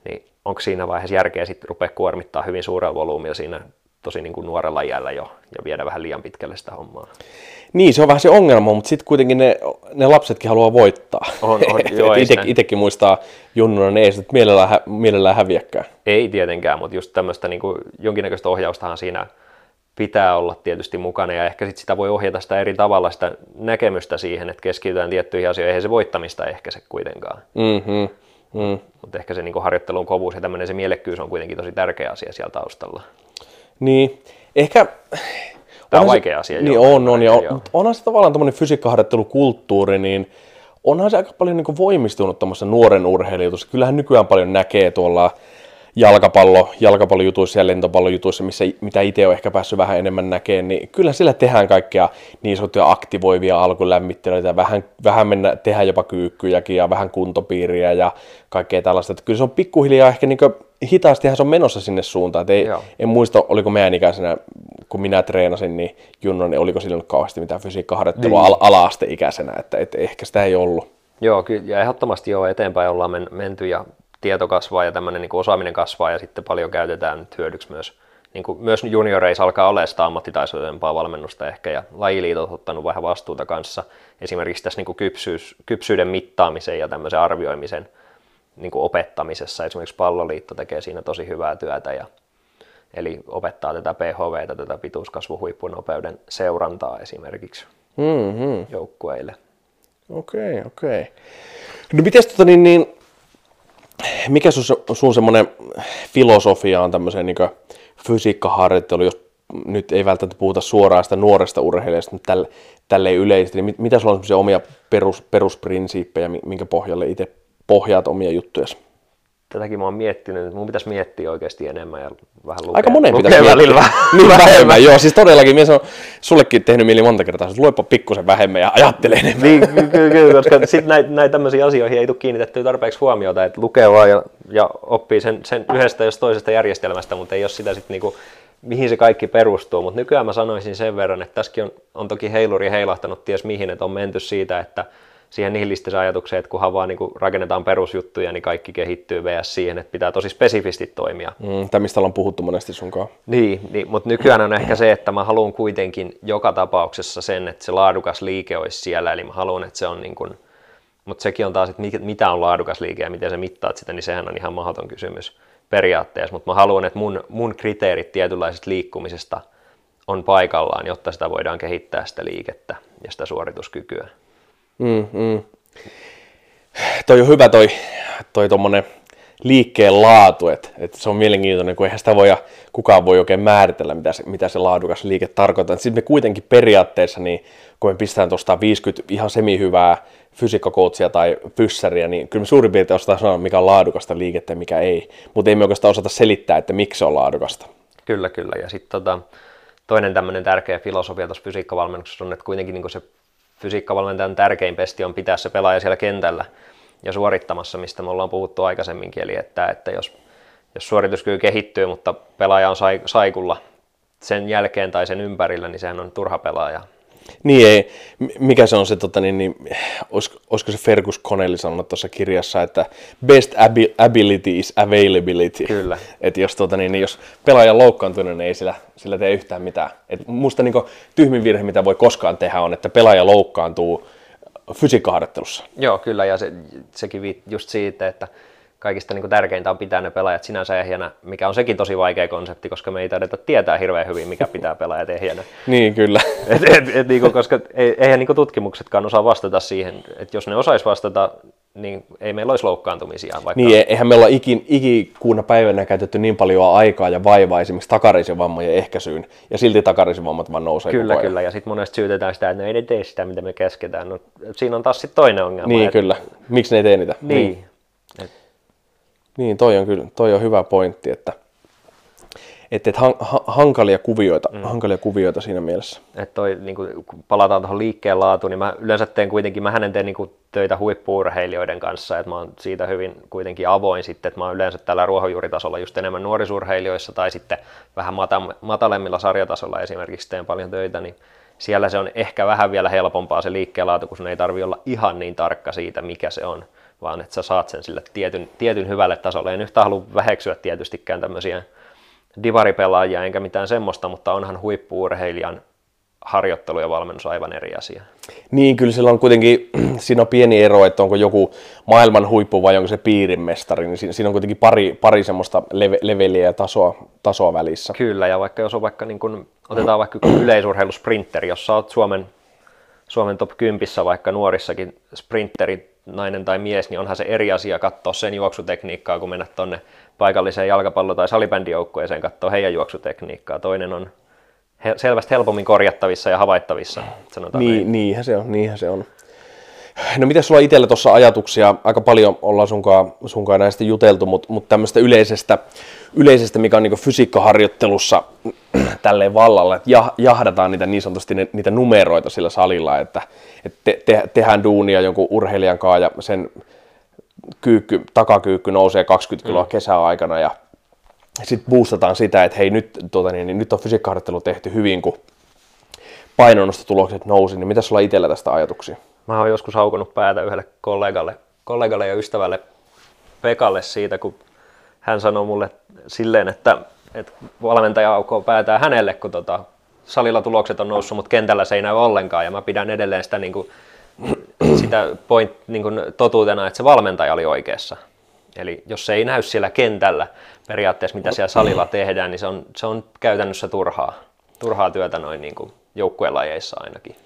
Niin onko siinä vaiheessa järkeä sitten rupea kuormittaa hyvin suurella volyymilla siinä tosi niin kuin nuorella iällä jo ja viedä vähän liian pitkälle sitä hommaa. Niin, se on vähän se ongelma, mutta sitten kuitenkin ne, ne lapsetkin haluaa voittaa. On, on, <laughs> joo, ite, itekin muistaa junnuna, ne ei sitten mielellään, hä, mielellään häviäkään. Ei tietenkään, mutta just tämmöistä niin kuin, jonkinnäköistä ohjaustahan siinä pitää olla tietysti mukana ja ehkä sit sitä voi ohjata sitä eri tavalla sitä näkemystä siihen, että keskitytään tiettyihin asioihin, eihän se voittamista ehkä se kuitenkaan. Mm-hmm. Mm. Mutta ehkä se niin harjoittelun kovuus ja tämmöinen se mielekkyys on kuitenkin tosi tärkeä asia siellä taustalla. Niin, ehkä... Tämä on vaikea asia. Niin joo, on, on, ja on, onhan se tavallaan tämmöinen fysiikkaharjoittelukulttuuri, niin onhan se aika paljon niin voimistunut tämmöisen nuoren urheilijuudessa. Kyllähän nykyään paljon näkee tuolla jalkapallo, jalkapallojutuissa ja lentopallojutuissa, missä, mitä itse on ehkä päässyt vähän enemmän näkemään, niin kyllä sillä tehdään kaikkea niin sanottuja aktivoivia alkulämmittelyitä, vähän, vähän mennä, tehdään jopa kyykkyjäkin ja vähän kuntopiiriä ja kaikkea tällaista. Että kyllä se on pikkuhiljaa ehkä niin hitaastihan se on menossa sinne suuntaan. Et ei, en muista, oliko meidän ikäisenä, kun minä treenasin, niin Junno, niin oliko silloin kauheasti mitään fysiikkaharjoittelua niin. ala-asteikäisenä, että, että ehkä sitä ei ollut. Joo, kyllä, ja ehdottomasti jo eteenpäin ollaan menty ja tieto kasvaa ja tämmöinen niin osaaminen kasvaa ja sitten paljon käytetään nyt hyödyksi myös niin kuin myös junioreissa alkaa olemaan sitä ammattitaitoisempaa valmennusta ehkä, ja lajiliitot on ottanut vähän vastuuta kanssa, esimerkiksi tässä niin kuin kypsyys, kypsyyden mittaamisen ja tämmöisen arvioimisen niin kuin opettamisessa, esimerkiksi palloliitto tekee siinä tosi hyvää työtä, ja, eli opettaa tätä PHV, tätä pituuskasvuhuippunopeuden seurantaa esimerkiksi mm-hmm. joukkueille. Okei, okay, okei. Okay. No miten tota niin, niin mikä sun, sun semmoinen filosofia on tämmöiseen niin fysiikkaharjoittelu, jos nyt ei välttämättä puhuta suoraan sitä nuoresta urheilijasta, mutta tälle, tälleen yleisesti, niin mit, mitä sulla on semmoisia omia perus, perusprinsiippejä, minkä pohjalle itse pohjaat omia juttuja? Tätäkin mä oon miettinyt, että mun pitäisi miettiä oikeasti enemmän ja vähän lukea. Aika monen pitäisi miettiä. välillä niin vähemmän, joo. Siis todellakin, mies on sullekin tehnyt mieli monta kertaa, että luepa pikkusen vähemmän ja ajattele enemmän. Niin, kyllä, kyllä, koska sitten näitä näit tämmöisiä asioihin ei tule kiinnitettyä tarpeeksi huomiota, että lukee vaan ja, ja oppii sen, sen yhdestä jos toisesta järjestelmästä, mutta ei ole sitä sitten niinku, mihin se kaikki perustuu. Mutta nykyään mä sanoisin sen verran, että tässäkin on, on toki heiluri heilahtanut ties mihin, että on menty siitä, että siihen nihilistisen ajatukseen, että kunhan vaan niin kuin rakennetaan perusjuttuja, niin kaikki kehittyy vs. siihen, että pitää tosi spesifisti toimia. Mm, tämä mistä ollaan puhuttu monesti sunkaan. Niin, niin, mutta nykyään on ehkä se, että mä haluan kuitenkin joka tapauksessa sen, että se laadukas liike olisi siellä, eli mä haluan, että se on niin kuin, mutta sekin on taas, että mitä on laadukas liike ja miten sä mittaat sitä, niin sehän on ihan mahdoton kysymys periaatteessa, mutta mä haluan, että mun, mun kriteerit tietynlaisesta liikkumisesta on paikallaan, jotta sitä voidaan kehittää sitä liikettä ja sitä suorituskykyä. Mm, mm. Toi on hyvä toi, toi tommonen liikkeen laatu, että, että se on mielenkiintoinen, kun eihän sitä voi, kukaan voi oikein määritellä, mitä se, mitä se laadukas liike tarkoittaa. Sitten me kuitenkin periaatteessa, niin kun me pistetään tuosta 50 ihan semihyvää fysiikkakoutsia tai pyssäriä, niin kyllä me suurin piirtein osataan sanoa, mikä on laadukasta liikettä ja mikä ei. Mutta ei me oikeastaan osata selittää, että miksi se on laadukasta. Kyllä, kyllä. Ja sitten tota, toinen tämmöinen tärkeä filosofia tuossa fysiikkavalmennuksessa on, että kuitenkin niin se fysiikkavalmentajan tärkein pesti on pitää se pelaaja siellä kentällä ja suorittamassa, mistä me ollaan puhuttu aikaisemminkin. Eli että, että jos, jos suorituskyky kehittyy, mutta pelaaja on saikulla sen jälkeen tai sen ympärillä, niin sehän on turha pelaaja. Niin ei. Mikä se on se, tota, niin, niin, olisiko, olisiko se Fergus Connelly sanonut tuossa kirjassa, että best ability is availability. Kyllä. Että jos, tota, niin, niin, jos pelaaja on loukkaantunut, niin ei sillä, sillä tee yhtään mitään. Et musta niin tyhmin virhe, mitä voi koskaan tehdä, on, että pelaaja loukkaantuu fysiikkaharjoittelussa. Joo, kyllä, ja se, sekin just siitä, että kaikista niin kuin tärkeintä on pitää ne pelaajat sinänsä ehjänä, mikä on sekin tosi vaikea konsepti, koska me ei taideta tietää hirveän hyvin, mikä pitää pelaajat ehjänä. <laughs> niin, kyllä. <laughs> Et, et, et, niin kuin, koska eihän niin kuin tutkimuksetkaan osaa vastata siihen, että jos ne osais vastata, niin ei meillä olisi loukkaantumisia. Vaikka... Niin, eihän me olla ikin, ikikuuna päivänä käytetty niin paljon aikaa ja vaivaa esimerkiksi takarisen vammojen ehkäisyyn, ja silti takarisen vammat vaan nousee Kyllä, kyllä, ja sitten monesti syytetään sitä, että ne ei tee sitä, mitä me käsketään. No, siinä on taas sitten toinen ongelma. Niin, että... kyllä. Miksi ne ei tee niitä? Niin. niin. Niin, toi on kyllä toi on hyvä pointti, että että et hankalia, kuvioita, mm. hankalia kuvioita siinä mielessä. Et toi, niin kun palataan tuohon liikkeen laatuun, niin mä yleensä teen kuitenkin, mä hänen teen niin töitä huippuurheilijoiden kanssa, että mä oon siitä hyvin kuitenkin avoin sitten, että mä oon yleensä tällä ruohonjuuritasolla just enemmän nuorisurheilijoissa tai sitten vähän matalemmilla sarjatasolla esimerkiksi teen paljon töitä, niin siellä se on ehkä vähän vielä helpompaa se liikkeen laatu, kun sun ei tarvi olla ihan niin tarkka siitä, mikä se on vaan että sä saat sen sille tietyn, tietyn hyvälle tasolle. En yhtä halua väheksyä tietystikään tämmöisiä divaripelaajia enkä mitään semmoista, mutta onhan huippuurheilijan harjoittelu ja valmennus aivan eri asia. Niin, kyllä sillä on kuitenkin, <clears throat> siinä on pieni ero, että onko joku maailman huippu vai onko se piirimestari, niin siinä on kuitenkin pari, pari semmoista leve, leveliä ja tasoa, tasoa välissä. Kyllä, ja vaikka jos on vaikka, niin kun, otetaan vaikka yleisurheilusprinteri, jos sä oot Suomen, Suomen top 10 vaikka nuorissakin sprinterit nainen tai mies, niin onhan se eri asia katsoa sen juoksutekniikkaa, kun mennä tuonne paikalliseen jalkapallo- tai salibändijoukkueeseen katsoa heidän juoksutekniikkaa. Toinen on he, selvästi helpommin korjattavissa ja havaittavissa, sanotaan niin, näin. Niinhän se on, niinhän se on. No mitä sulla itsellä tuossa ajatuksia, aika paljon ollaan sunkaan, sunkaan näistä juteltu, mutta mut tämmöistä yleisestä, yleisestä, mikä on niin fysiikkaharjoittelussa <clears throat> tälleen vallalla, että jahdataan niitä niin sanotusti ne, niitä numeroita sillä salilla, että, että te, te, tehdään duunia jonkun urheilijan kanssa ja sen kyykky, takakyykky nousee 20 kiloa mm. kesäaikana ja sitten boostataan sitä, että hei nyt, tuota, niin, niin, nyt on fysiikkaharjoittelu tehty hyvin, kun painonnostotulokset nousi, niin mitä sulla itsellä tästä ajatuksia? Mä oon joskus haukunut päätä yhdelle kollegalle, kollegalle ja ystävälle Pekalle siitä, kun hän sanoi mulle silleen, että että valmentaja aukoo päätään hänelle, kun tota, salilla tulokset on noussut, mutta kentällä se ei näy ollenkaan. Ja mä pidän edelleen sitä, niin kuin, sitä point, niin kuin totuutena, että se valmentaja oli oikeassa. Eli jos se ei näy siellä kentällä periaatteessa, mitä siellä salilla tehdään, niin se on, se on käytännössä turhaa, turhaa työtä noin niin kuin joukkuelajeissa ainakin.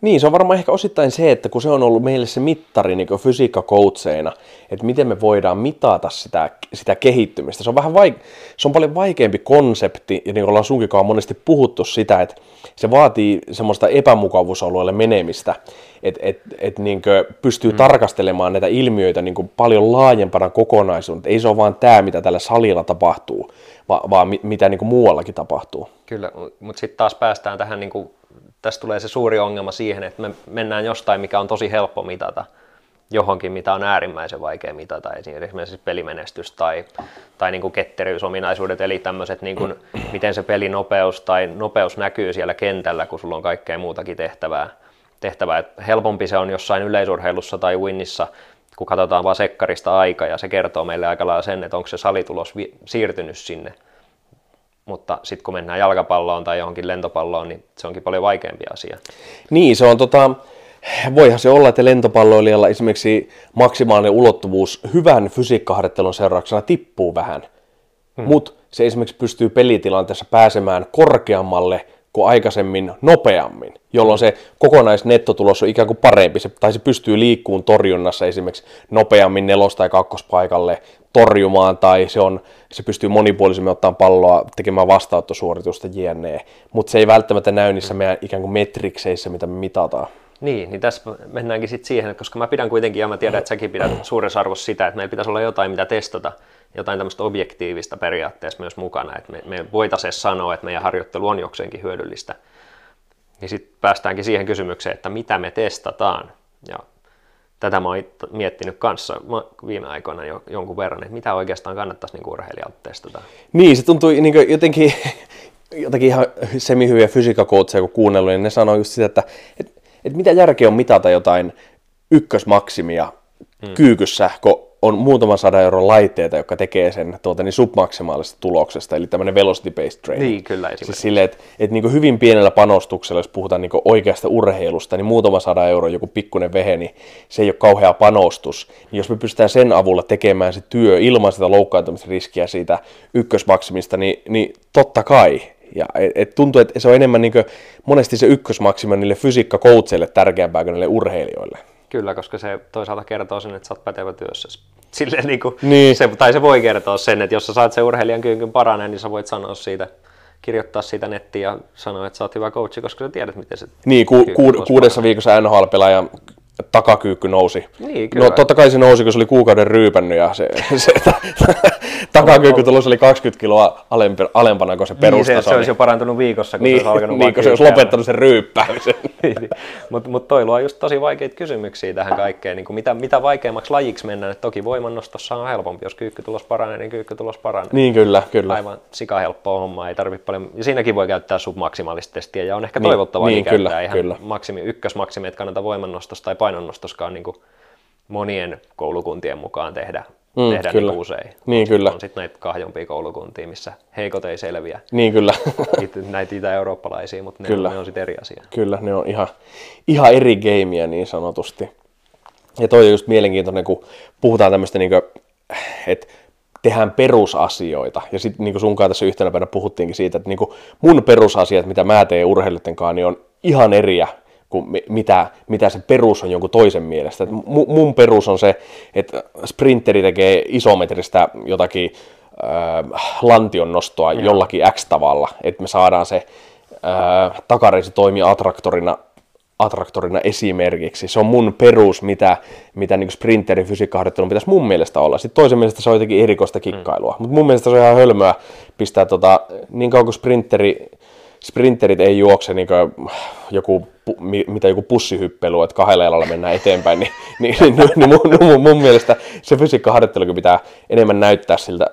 Niin, se on varmaan ehkä osittain se, että kun se on ollut meille se mittari niin fysiikkakoutseina, että miten me voidaan mitata sitä, sitä kehittymistä. Se on, vähän vaik- se on paljon vaikeampi konsepti, ja niin kuin ollaan sunkikaan monesti puhuttu sitä, että se vaatii semmoista epämukavuusalueelle menemistä, että et, et niin pystyy mm. tarkastelemaan näitä ilmiöitä niin paljon laajempana kokonaisuutta. Ei se ole vaan tämä, mitä tällä salilla tapahtuu, vaan, vaan mitä niin muuallakin tapahtuu. Kyllä, mutta sitten taas päästään tähän niin kuin tässä tulee se suuri ongelma siihen, että me mennään jostain, mikä on tosi helppo mitata, johonkin, mitä on äärimmäisen vaikea mitata, esimerkiksi pelimenestys tai, tai niin kuin ketteryysominaisuudet, eli tämmöiset, niin kuin, miten se pelinopeus tai nopeus näkyy siellä kentällä, kun sulla on kaikkea muutakin tehtävää. tehtävää. Et helpompi se on jossain yleisurheilussa tai winnissa, kun katsotaan vaan sekkarista aika, ja se kertoo meille aika lailla sen, että onko se salitulos vi- siirtynyt sinne mutta sitten kun mennään jalkapalloon tai johonkin lentopalloon, niin se onkin paljon vaikeampi asia. Niin, se on tota, voihan se olla, että lentopalloilijalla esimerkiksi maksimaalinen ulottuvuus hyvän fysiikkaharjoittelun seurauksena tippuu vähän, hmm. mutta se esimerkiksi pystyy pelitilanteessa pääsemään korkeammalle kuin aikaisemmin nopeammin, jolloin se kokonaisnettotulos on ikään kuin parempi, se, tai se pystyy liikkuun torjunnassa esimerkiksi nopeammin nelos- tai kakkospaikalle torjumaan, tai se, on, se pystyy monipuolisemmin ottamaan palloa tekemään vastaanottosuoritusta jne. Mutta se ei välttämättä näy niissä meidän ikään kuin metrikseissä, mitä me mitataan. Niin, niin tässä mennäänkin sitten siihen, koska mä pidän kuitenkin, ja mä tiedän, että säkin pidät suuressa arvossa sitä, että meillä pitäisi olla jotain, mitä testata, jotain tämmöistä objektiivista periaatteessa myös mukana, että me, me voitaisiin sanoa, että meidän harjoittelu on jokseenkin hyödyllistä. Ja sitten päästäänkin siihen kysymykseen, että mitä me testataan. Ja tätä mä oon miettinyt kanssa viime aikoina jo, jonkun verran, että mitä oikeastaan kannattaisi niin urheilijalta testata. Niin, se tuntui niin jotenkin, <laughs> jotenkin ihan semihyviä fysiikkakoutseja kun kuunnellut, niin ne sanoo just sitä, että, että, että mitä järkeä on mitata jotain ykkösmaksimia hmm. kyykyssä, kun on muutaman sadan euron laitteita, jotka tekee sen tuota, niin submaksimaalisesta tuloksesta, eli tämmöinen velocity-based training. Niin, kyllä Siis sille, että, että niin hyvin pienellä panostuksella, jos puhutaan niin oikeasta urheilusta, niin muutama sadan euron joku pikkuinen vehe, niin se ei ole kauhea panostus. Niin jos me pystytään sen avulla tekemään se työ ilman sitä loukkaantumisriskiä siitä ykkösmaksimista, niin, niin totta kai. Ja et, et tuntuu, että se on enemmän niin monesti se ykkösmaksima niille fysiikkakoutseille tärkeämpää kuin niille urheilijoille. Kyllä, koska se toisaalta kertoo sen, että sä oot pätevä työssä. Silleen niin kuin, niin. Se, tai se voi kertoa sen, että jos sä saat sen urheilijan kyykyn paraneen, niin sä voit sanoa siitä, kirjoittaa siitä nettiin ja sanoa, että sä oot hyvä coachi, koska sä tiedät, miten se Niin, ku, ku, kuudessa viikossa NHL-pelaajan takakyykky nousi. Niin, kyllä. No totta kai se nousi, kun se oli kuukauden ryypännyt ja se, se takakyykky tulos oli 20 kiloa alempi, alempana kuin se perustaso. Niin se, se olisi jo parantunut viikossa, kun niin, se olisi alkanut niin, kun se olisi lopettanut sen ryyppäämisen. <laughs> niin, Mutta mut toi luo just tosi vaikeita kysymyksiä tähän kaikkeen. Niin mitä, mitä vaikeammaksi lajiksi mennään, että toki voimannostossa on helpompi, jos kyykkytulos paranee, niin kyykkytulos paranee. Niin kyllä, kyllä. Aivan sikahelppoa hommaa, ei tarvitse paljon. Ja siinäkin voi käyttää submaksimaalista testiä ja on ehkä niin, toivottavaa niin, käyttää kyllä, ihan maksimi, ykkösmaksimi, että kannata voimannostossa tai painonnostoskaan niin monien koulukuntien mukaan tehdä, mm, tehdä kyllä. Niin usein. Niin, on, kyllä. On sitten näitä kahjompia koulukuntia, missä heikot ei selviä. Niin, kyllä. <laughs> näitä itä-eurooppalaisia, mutta ne, kyllä. ne on sitten eri asia. Kyllä, ne on ihan, ihan eri gameja niin sanotusti. Ja toi on just mielenkiintoinen, kun puhutaan tämmöistä, niin että tehdään perusasioita. Ja sitten niin sun kanssa tässä yhtenä päivänä puhuttiinkin siitä, että niin mun perusasiat, mitä mä teen urheilijoiden kanssa, niin on ihan eriä kuin mitä, mitä se perus on jonkun toisen mielestä. Et mun perus on se, että sprinteri tekee isometristä jotakin äh, lantion nostoa ja. jollakin X-tavalla, että me saadaan se äh, takareisi toimia attraktorina attraktorina esimerkiksi. Se on mun perus, mitä, mitä niin sprinterin fysiikkaharjoittelun pitäisi mun mielestä olla. Sitten toisen mielestä se on jotenkin erikoista kikkailua. Mm. Mutta mun mielestä se on ihan hölmöä pistää tota, niin kauan kuin sprinteri sprinterit ei juokse niin joku, mitä joku pussihyppely, että kahdella jalalla mennään eteenpäin, <laughs> niin, niin, niin, niin, niin mun, mun, mun, mielestä se fysiikkaharjoittelukin pitää enemmän näyttää siltä,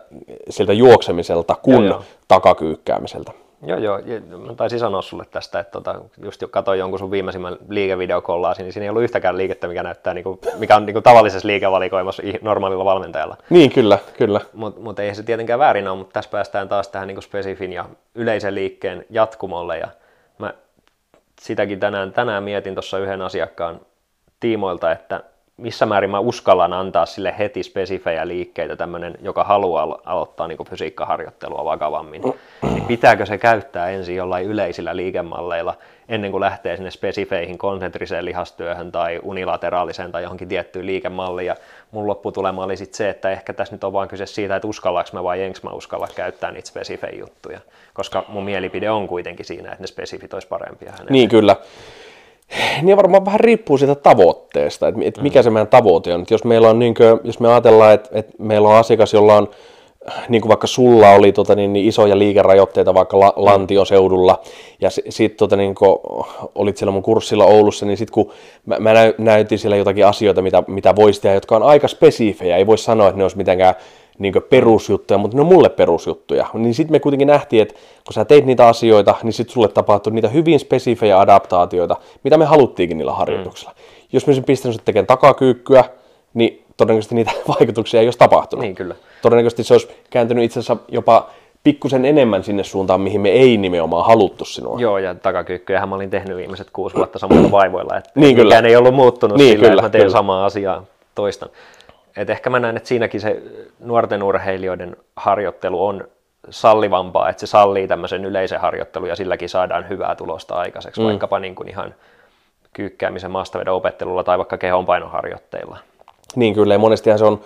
siltä juoksemiselta kuin takakyykkäämiseltä. Joo, joo. Mä taisin sanoa sulle tästä, että tota, just jo katsoin jonkun sun viimeisimmän liikevideokollaasi, niin siinä ei ollut yhtäkään liikettä, mikä näyttää, niin kuin, mikä on niin kuin tavallisessa liikevalikoimassa normaalilla valmentajalla. Niin, kyllä, kyllä. Mutta mut ei se tietenkään väärin ole, mutta tässä päästään taas tähän niin kuin spesifin ja yleisen liikkeen jatkumolle. Ja mä sitäkin tänään, tänään mietin tuossa yhden asiakkaan tiimoilta, että missä määrin mä uskallan antaa sille heti spesifejä liikkeitä tämmöinen, joka haluaa alo- aloittaa niin fysiikkaharjoittelua vakavammin, niin pitääkö se käyttää ensin jollain yleisillä liikemalleilla ennen kuin lähtee sinne spesifeihin konsentriseen lihastyöhön tai unilateraaliseen tai johonkin tiettyyn liikemalliin. Ja mun lopputulema oli sitten se, että ehkä tässä nyt on vain kyse siitä, että uskallaks mä vai enks mä uskalla käyttää niitä spesifejä juttuja, koska mun mielipide on kuitenkin siinä, että ne spesifit olisi parempia hänelle. Niin, kyllä niin varmaan vähän riippuu siitä tavoitteesta, että, että mikä se meidän tavoite on. Jos meillä on, niin kuin, jos me ajatellaan, että, että meillä on asiakas, jolla on niin kuin vaikka sulla oli tota, niin, niin isoja liikerajoitteita vaikka la, Lantion seudulla, ja sitten tota, niin, olit siellä mun kurssilla Oulussa, niin sitten kun mä, mä näytin siellä jotakin asioita, mitä, mitä voisi tehdä, jotka on aika spesifejä, ei voi sanoa, että ne olisi mitenkään niin perusjuttuja, mutta ne on mulle perusjuttuja. Niin sitten me kuitenkin nähtiin, että kun sä teit niitä asioita, niin sitten sulle tapahtui niitä hyvin spesifejä adaptaatioita, mitä me haluttiinkin niillä harjoituksilla. Mm. Jos me olisin pistänyt tekemään takakyykkyä, niin todennäköisesti niitä <laughs> vaikutuksia ei olisi tapahtunut. Niin kyllä. Todennäköisesti se olisi kääntynyt itse asiassa jopa pikkusen enemmän sinne suuntaan, mihin me ei nimenomaan haluttu sinua. Joo, ja takakyykkyjähän mä olin tehnyt viimeiset kuusi vuotta samalla vaivoilla, että niin kyllä. ei ollut muuttunut niin sillä, kyllä, että mä teen samaa asiaa toistan et ehkä mä näen, että siinäkin se nuorten urheilijoiden harjoittelu on sallivampaa, että se sallii tämmöisen yleisen harjoittelun ja silläkin saadaan hyvää tulosta aikaiseksi, mm. vaikkapa niin kuin ihan kyykkäämisen maastavedon opettelulla tai vaikka kehonpainoharjoitteilla. Niin kyllä, ja monestihan se on,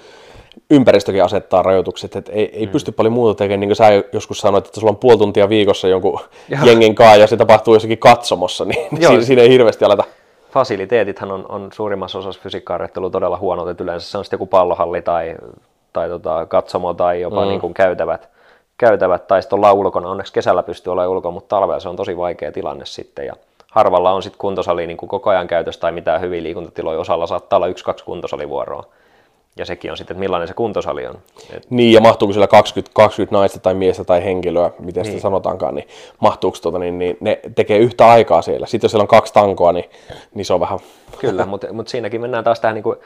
ympäristökin asettaa rajoitukset, että ei, ei mm. pysty paljon muuta tekemään, niin kuin sä joskus sanoit, että sulla on puoli tuntia viikossa jonkun Joo. jengen kaa ja se tapahtuu jossakin katsomossa, niin Joo. siinä, siinä ei hirveästi aleta fasiliteetithan on, on suurimmassa osassa fysiikkaharjoittelua todella huono, että yleensä se on sitten joku pallohalli tai, tai tota, katsomo tai jopa mm. niin kuin käytävät, käytävät, tai sitten ollaan ulkona. Onneksi kesällä pystyy olemaan ulkona, mutta talvella se on tosi vaikea tilanne sitten. Ja harvalla on sitten kuntosali niin kuin koko ajan käytössä tai mitään hyviä liikuntatiloja. Osalla saattaa olla yksi-kaksi kuntosalivuoroa ja sekin on sitten, että millainen se kuntosali on. Et... Niin, ja mahtuuko siellä 20, 20 naista tai miestä tai henkilöä, miten niin. sitä sanotaankaan, niin mahtuuko tuota, niin, niin ne tekee yhtä aikaa siellä. Sitten jos siellä on kaksi tankoa, niin, niin se on vähän... Kyllä, mutta, mutta siinäkin mennään taas tähän niin kuin,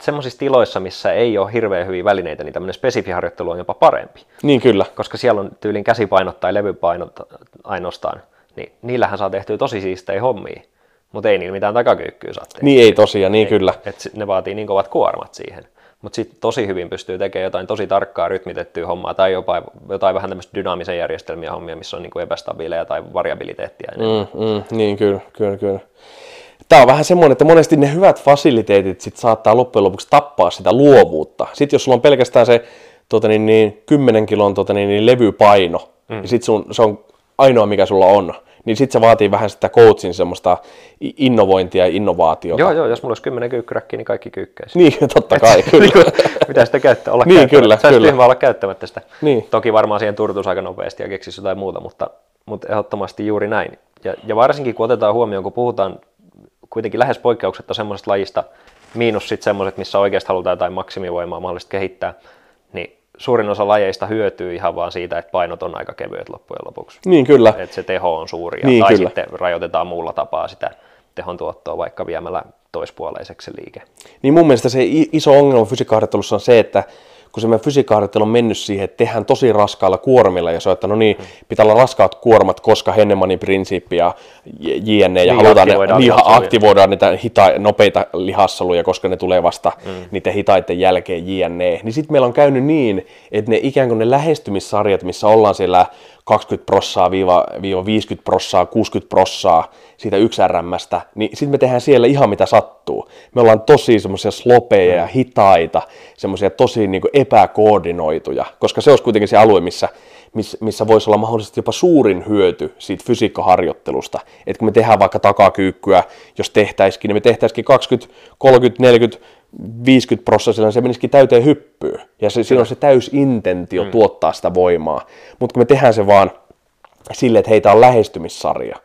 semmoisissa tiloissa, missä ei ole hirveän hyviä välineitä, niin tämmöinen spesifiharjoittelu on jopa parempi. Niin kyllä. Koska siellä on tyylin käsipainot tai levypainot ainoastaan, niin niillähän saa tehtyä tosi siistejä hommia mutta ei niillä mitään takakyykkyä saa tehdä. Niin ei tosiaan, niin ei, kyllä. Et ne vaatii niin kovat kuormat siihen. Mutta sitten tosi hyvin pystyy tekemään jotain tosi tarkkaa rytmitettyä hommaa tai jopa jotain vähän tämmöistä dynaamisen järjestelmiä hommia, missä on niin kuin epästabiileja tai variabiliteettia Mm, mm, niin kyllä, kyllä, kyllä. Tämä on vähän semmoinen, että monesti ne hyvät fasiliteetit sit saattaa loppujen lopuksi tappaa sitä luovuutta. Sitten jos sulla on pelkästään se tota niin, niin, 10 kilon tota niin, niin, levypaino, mm. niin sit sun, se on ainoa mikä sulla on, niin sitten se vaatii vähän sitä coachin semmoista innovointia ja innovaatiota. Joo, joo, jos mulla olisi kymmenen kyykkyräkkiä, niin kaikki kyykkäisi. Niin, <laughs> totta kai, kyllä. <laughs> Mitä sitä käyttää, olla <laughs> niin, kyllä, kyllä. olla käyttämättä sitä. Niin. Toki varmaan siihen turtuisi aika nopeasti ja keksisi jotain muuta, mutta, mutta ehdottomasti juuri näin. Ja, ja varsinkin kun otetaan huomioon, kun puhutaan kuitenkin lähes poikkeuksetta semmoisesta lajista, miinus sitten semmoiset, missä oikeasti halutaan jotain maksimivoimaa mahdollisesti kehittää, niin suurin osa lajeista hyötyy ihan vaan siitä, että painot on aika kevyet loppujen lopuksi. Niin kyllä. Että se teho on suuri ja, niin, tai kyllä. sitten rajoitetaan muulla tapaa sitä tehon tuottoa vaikka viemällä toispuoleiseksi se liike. Niin mun mielestä se iso ongelma fysiikkaharjoittelussa on se, että kun se meidän fysiikkaharjoittelu on mennyt siihen, että tehdään tosi raskailla kuormilla ja se on, että no niin, pitää olla raskaat kuormat, koska Hennemanin prinsiippi ja jne. Ja niin, halutaan aktivoidaan, ne, niin, aktivoidaan niitä hita, nopeita lihassoluja, koska ne tulee vasta mm. niiden hitaiden jälkeen jne. Niin sitten meillä on käynyt niin, että ne ikään kuin ne lähestymissarjat, missä ollaan siellä 20 prossaa, viiva, viiva 50 prossaa, 60 prossaa siitä yksi RMstä, niin sitten me tehdään siellä ihan mitä sattuu. Me ollaan tosi semmoisia slopeja ja hitaita, semmoisia tosi niin kuin epäkoordinoituja, koska se olisi kuitenkin se alue, missä, missä, missä voisi olla mahdollisesti jopa suurin hyöty siitä fysiikkaharjoittelusta. Että kun me tehdään vaikka takakyykkyä, jos tehtäisikin, niin me tehtäisikin 20, 30, 40, 50 prosenttia, se menisikin täyteen hyppyyn. Ja se, siinä on se täys intentio mm. tuottaa sitä voimaa. Mutta kun me tehdään se vaan silleen, että heitä on lähestymissarja,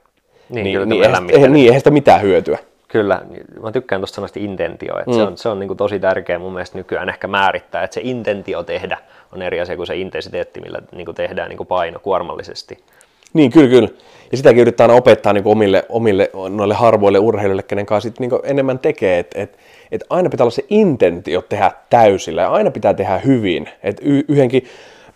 niin, niin, niin, eihän, eihän, niin eihän sitä mitään hyötyä. Kyllä, mä tykkään tuosta sanasta intentio, että mm. se on, se on niin kuin tosi tärkeä mun mielestä nykyään ehkä määrittää, että se intentio tehdä on eri asia kuin se intensiteetti, millä niin kuin tehdään niin kuin paino kuormallisesti. Niin, kyllä, kyllä. Ja sitäkin yrittää aina opettaa niin omille, omille noille harvoille urheilijoille, kenen kanssa sit, niin enemmän tekee, että et, et aina pitää olla se intentio tehdä täysillä ja aina pitää tehdä hyvin. Et y- yhdenkin,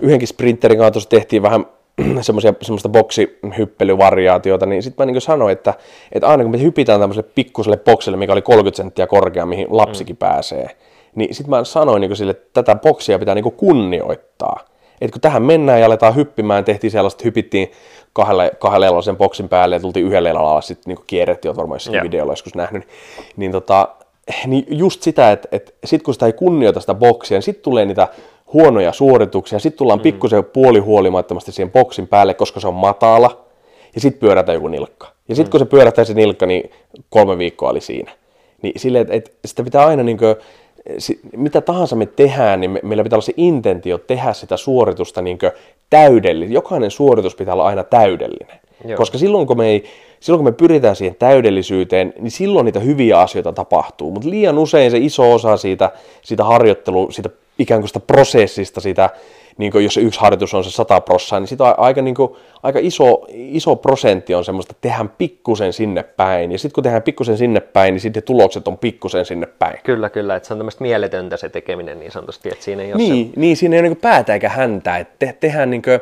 yhdenkin sprinterin kanssa tehtiin vähän <clears throat> semmoisia, semmoista boksihyppelyvariaatiota, niin sitten mä niin sanoin, että, että aina kun me hypitään tämmöiselle pikkuselle boksille, mikä oli 30 senttiä korkea, mihin lapsikin mm. pääsee, niin sitten mä sanoin niin sille, että tätä boksia pitää niin kunnioittaa. Et kun tähän mennään ja aletaan hyppimään, tehtiin sellaista, hypittiin kahdelle, kahdelle sen boksin päälle ja tultiin yhdelle alalla, sitten niin kierrettiin, olet varmaan jossakin yeah. videolla joskus nähnyt, niin, tota, niin just sitä, että, että sitten kun sitä ei kunnioita sitä boksia, niin sitten tulee niitä huonoja suorituksia, sitten tullaan mm. pikkusen puolihuolimattomasti siihen boksin päälle, koska se on matala, ja sitten pyörätä joku nilkka. Ja sitten mm. kun se pyörähtää se nilkka, niin kolme viikkoa oli siinä. Niin silleen, että, että sitä pitää aina niin kuin, mitä tahansa me tehdään, niin me, meillä pitää olla se intentio tehdä sitä suoritusta niin täydellinen. Jokainen suoritus pitää olla aina täydellinen. Joo. Koska silloin kun, me ei, silloin kun me pyritään siihen täydellisyyteen, niin silloin niitä hyviä asioita tapahtuu. Mutta liian usein se iso osa siitä, siitä harjoittelu, siitä ikään kuin sitä prosessista, sitä, niin kuin jos se yksi harjoitus on se 100 prossaa, niin sitä on aika, niin kuin, aika iso, iso prosentti on semmoista, että tehdään pikkusen sinne päin. Ja sitten kun tehdään pikkusen sinne päin, niin sitten tulokset on pikkusen sinne päin. Kyllä, kyllä. Että se on tämmöistä mieletöntä se tekeminen niin sanotusti, että siinä ei ole niin, se... niin, siinä ei ole niin päätä eikä häntä. Että te, tehdään, niin kuin,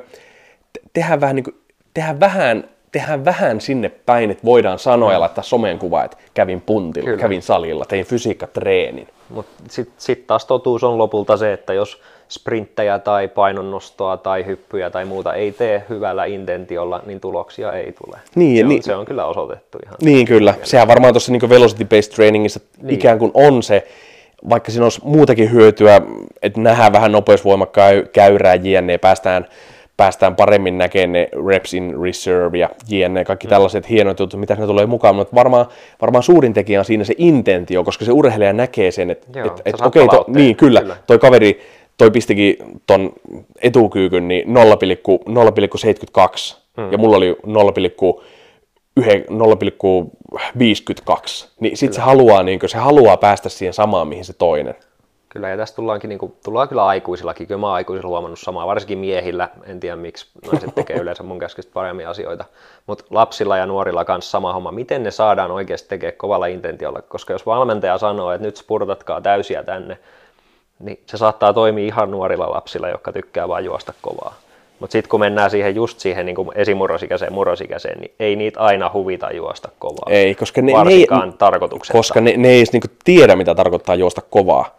tehdään vähän niin kuin, tehdään vähän tehdään vähän sinne päin, että voidaan sanoa mm. ja laittaa someen kuva, että kävin puntilla, Kyllä. kävin salilla, tein fysiikkatreenin. Mutta sitten sit taas totuus on lopulta se, että jos sprinttejä tai painonnostoa tai hyppyjä tai muuta ei tee hyvällä intentiolla, niin tuloksia ei tule. Niin, se, on, niin, se on kyllä osoitettu ihan. Niin kyllä, sehän varmaan tuossa niin velocity-based trainingissa niin. ikään kuin on se, vaikka siinä olisi muutakin hyötyä, että nähdään vähän nopeusvoimakäyrää jne, päästään päästään paremmin näkemään ne reps in reserve ja jne, kaikki mm. tällaiset hienot jutut, mitä ne tulee mukaan, mutta varmaan, varmaan suurin tekijä on siinä se intentio, koska se urheilija näkee sen, että et, et, okei, okay, to, niin kyllä, kyllä, toi kaveri, toi pistikin ton etukyykyn niin 0,72 mm. ja mulla oli 0,52, niin sitten se haluaa, niin se haluaa päästä siihen samaan, mihin se toinen. Kyllä, ja tässä tullaankin, niin kuin, tullaan kyllä aikuisillakin. Kyllä mä oon aikuisilla huomannut samaa, varsinkin miehillä. En tiedä, miksi naiset <laughs> tekee yleensä mun käskystä paremmin asioita. Mutta lapsilla ja nuorilla kanssa sama homma. Miten ne saadaan oikeasti tekemään kovalla intentiolla? Koska jos valmentaja sanoo, että nyt spurtatkaa täysiä tänne, niin se saattaa toimia ihan nuorilla lapsilla, jotka tykkää vain juosta kovaa. Mutta sitten kun mennään siihen just siihen niin esimurrosikäiseen, murrosikäiseen, niin ei niitä aina huvita juosta kovaa. Ei, koska ne, Varsinkaan ne, Koska ne, ne ei niinku tiedä, mitä tarkoittaa juosta kovaa.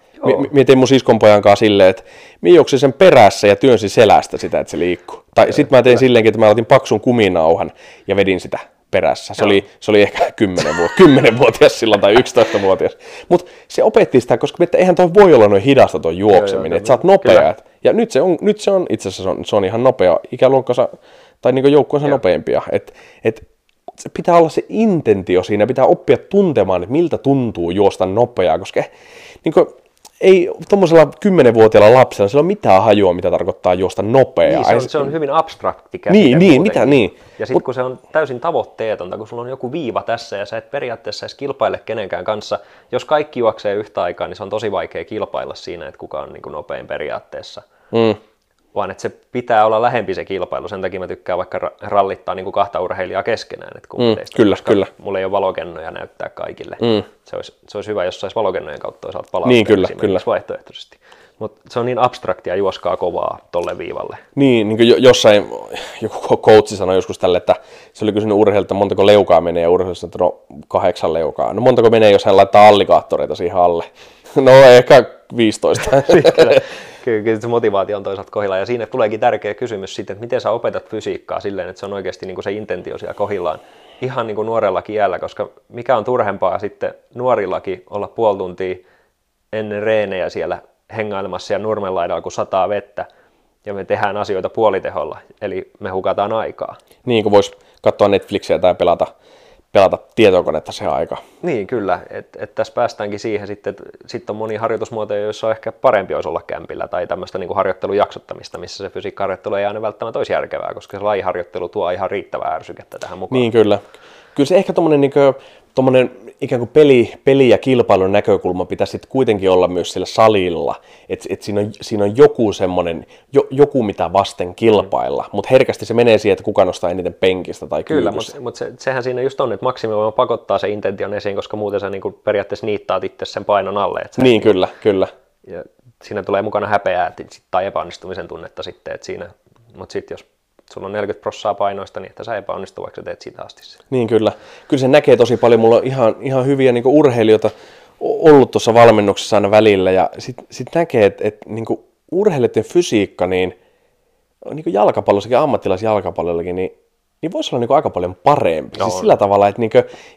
Mietin mun siskonpojan kanssa silleen, että minä juoksin sen perässä ja työnsin selästä sitä, että se liikkuu. Tai sitten mä tein silleenkin, että mä otin paksun kuminauhan ja vedin sitä perässä. Se, oli, se oli ehkä 10 vuotta, 10 vuotias silloin tai 11 vuotias. Mutta se opetti sitä, koska että eihän toi voi olla noin hidasta tuo juokseminen, että sä oot nopea. Ja nyt se on, nyt se on itse asiassa se on, se on ihan nopea, ikäluokkansa tai niin joukkueensa nopeampia. Et, et, se pitää olla se intentio siinä, pitää oppia tuntemaan, että miltä tuntuu juosta nopeaa, koska niin kuin, ei tuommoisella kymmenenvuotiaalla lapsella sillä ole mitään hajua, mitä tarkoittaa juosta nopeaa. Niin, se, on, se on hyvin abstrakti käsite Niin, niin mitä niin. Ja sitten kun se on täysin tavoitteetonta, kun sulla on joku viiva tässä ja sä et periaatteessa edes kilpaile kenenkään kanssa, jos kaikki juoksee yhtä aikaa, niin se on tosi vaikea kilpailla siinä, että kuka on niin kuin nopein periaatteessa. Mm vaan että se pitää olla lähempi se kilpailu. Sen takia mä tykkään vaikka rallittaa niin kuin kahta urheilijaa keskenään. Että mm, teistä, kyllä, kyllä. Mulla ei ole valokennoja näyttää kaikille. Mm. Se, olisi, se olisi hyvä, jos saisi valokennojen kautta toisaalta palaa niin, kyllä, kyllä. vaihtoehtoisesti. Mutta se on niin abstraktia juoskaa kovaa tolle viivalle. Niin, niin kuin jossain joku coachi sanoi joskus tälle, että se oli kysynyt urheilijalta, montako leukaa menee, ja urheilijalta että no kahdeksan leukaa. No montako menee, jos hän laittaa allikaattoreita siihen alle? <laughs> No ehkä 15. kyllä, kyllä se motivaatio on toisaalta kohillaan. Ja siinä tuleekin tärkeä kysymys sitten, että miten sä opetat fysiikkaa silleen, että se on oikeasti niin kuin se intentio siellä kohillaan ihan niin kuin nuorellakin iällä, koska mikä on turhempaa sitten nuorillakin olla puoli tuntia ennen reenejä siellä hengailemassa ja nurmenlaidalla, kun sataa vettä, ja me tehdään asioita puoliteholla, eli me hukataan aikaa. Niin kuin voisi katsoa Netflixiä tai pelata pelata tietokonetta se aika. Niin, kyllä. että et tässä päästäänkin siihen sitten, että sitten on monia harjoitusmuotoja, joissa on ehkä parempi olisi olla kämpillä, tai tämmöistä niin harjoittelun jaksottamista, missä se fysiikkaharjoittelu ei aina välttämättä olisi järkevää, koska se lajiharjoittelu tuo ihan riittävää ärsykettä tähän mukaan. Niin, kyllä. kyllä se ehkä tommonen, niin kuin, tommonen ikään kuin peli, peli ja kilpailun näkökulma pitäisi sitten kuitenkin olla myös sillä salilla, että et siinä, on, siinä on joku semmoinen, jo, joku mitä vasten kilpailla, mm. mutta herkästi se menee siihen, että kuka nostaa eniten penkistä tai Kyllä, mutta mut se, sehän siinä just on, että maksimivoima pakottaa se intention esiin, koska muuten sä niinku periaatteessa niittaat itse sen painon alle. Että niin, kyllä, kyllä. Ja siinä tulee mukana häpeää tai epäonnistumisen tunnetta sitten, että siinä, mutta sitten jos sulla on 40 prossaa painoista, niin että sä epäonnistu, vaikka sä teet sitä asti sen. Niin kyllä. Kyllä se näkee tosi paljon. Mulla on ihan, ihan hyviä niin urheilijoita ollut tuossa valmennuksessa aina välillä ja sitten sit näkee, että et, niin urheilijoiden fysiikka, niin, niin jalkapallossakin, ammattilaisjalkapallollakin, niin, niin voisi olla niin aika paljon parempi. No, siis sillä tavalla, että niin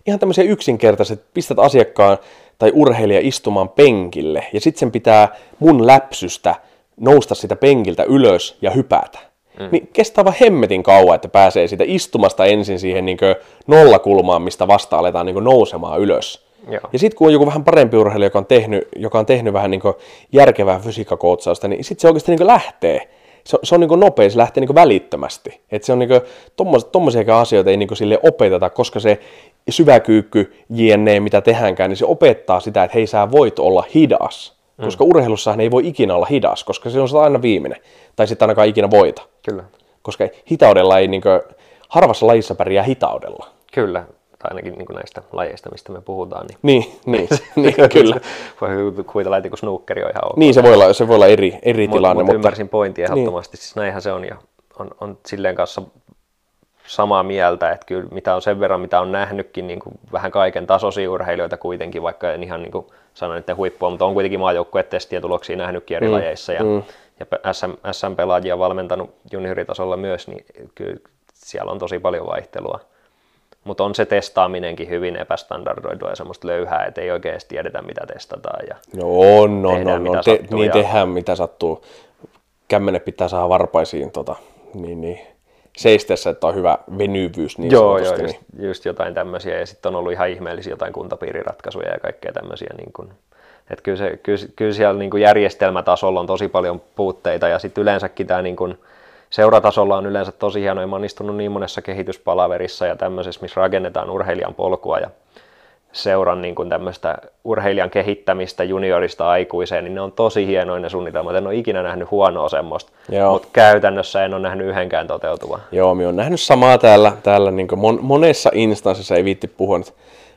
ihan tämmöisiä yksinkertaiset, pistät asiakkaan tai urheilija istumaan penkille ja sitten sen pitää mun läpsystä nousta sitä penkiltä ylös ja hypätä mm. niin kestää vaan hemmetin kauan, että pääsee siitä istumasta ensin siihen niin nollakulmaan, mistä vasta aletaan niin nousemaan ylös. Joo. Ja sitten kun on joku vähän parempi urheilija, joka on tehnyt, joka on tehnyt vähän niin järkevää fysiikkakoutsausta, niin sitten se oikeasti niin lähtee. Se, se on niin nopea, se lähtee niin välittömästi. Et se on niin tuommoisia asioita ei niin sille opeteta, koska se syväkyykky, jne, mitä tehdäänkään, niin se opettaa sitä, että hei sä voit olla hidas. Mm. Koska urheilussahan ei voi ikinä olla hidas, koska se on aina viimeinen. Tai sitten ainakaan ikinä voita. Kyllä. Koska hitaudella ei, niin kuin, harvassa lajissa pärjää hitaudella. Kyllä, tai ainakin niin näistä lajeista, mistä me puhutaan. Niin, niin, niin, <laughs> niin kyllä. Voi kuvitella, että snookeri on ihan ok. Niin, se voi olla, se voi olla eri, eri mut, tilanne. Mut mutta ymmärsin pointin ehdottomasti, niin. siis näinhän se on, ja on, on silleen kanssa samaa mieltä, että kyllä mitä on sen verran, mitä on nähnytkin niin kuin vähän kaiken tasoisia urheilijoita kuitenkin, vaikka en ihan niin kuin sanoin, että huippua, mutta on kuitenkin maajoukkuetestien tuloksia nähnytkin eri mm. lajeissa ja, mm. ja SM, SM-pelaajia valmentanut junioritasolla myös, niin kyllä siellä on tosi paljon vaihtelua. Mutta on se testaaminenkin hyvin epästandardoidua ja semmoista löyhää, että ei oikein tiedetä, mitä testataan. Ja no on, on, on, on. Te, niin ja... tehdään, mitä sattuu. Kämmenen pitää saada varpaisiin tota, niin, niin seistessä, että on hyvä venyvyys niin Joo, joo just, niin. just, jotain tämmöisiä. Ja sitten on ollut ihan ihmeellisiä jotain kuntapiiriratkaisuja ja kaikkea tämmöisiä. Niin kuin, että kyllä, se, kyllä, kyllä siellä niin kuin järjestelmätasolla on tosi paljon puutteita ja sitten yleensäkin tämä niin kuin, seuratasolla on yleensä tosi hienoa. Mä oon istunut niin monessa kehityspalaverissa ja tämmöisessä, missä rakennetaan urheilijan polkua ja seuran niin kuin tämmöistä urheilijan kehittämistä juniorista aikuiseen, niin ne on tosi hienoja ne suunnitelmat. En ole ikinä nähnyt huonoa semmoista, mutta käytännössä en ole nähnyt yhdenkään toteutuva. Joo, minä olen nähnyt samaa täällä, täällä niin mon, monessa instanssissa, ei viitti puhua nyt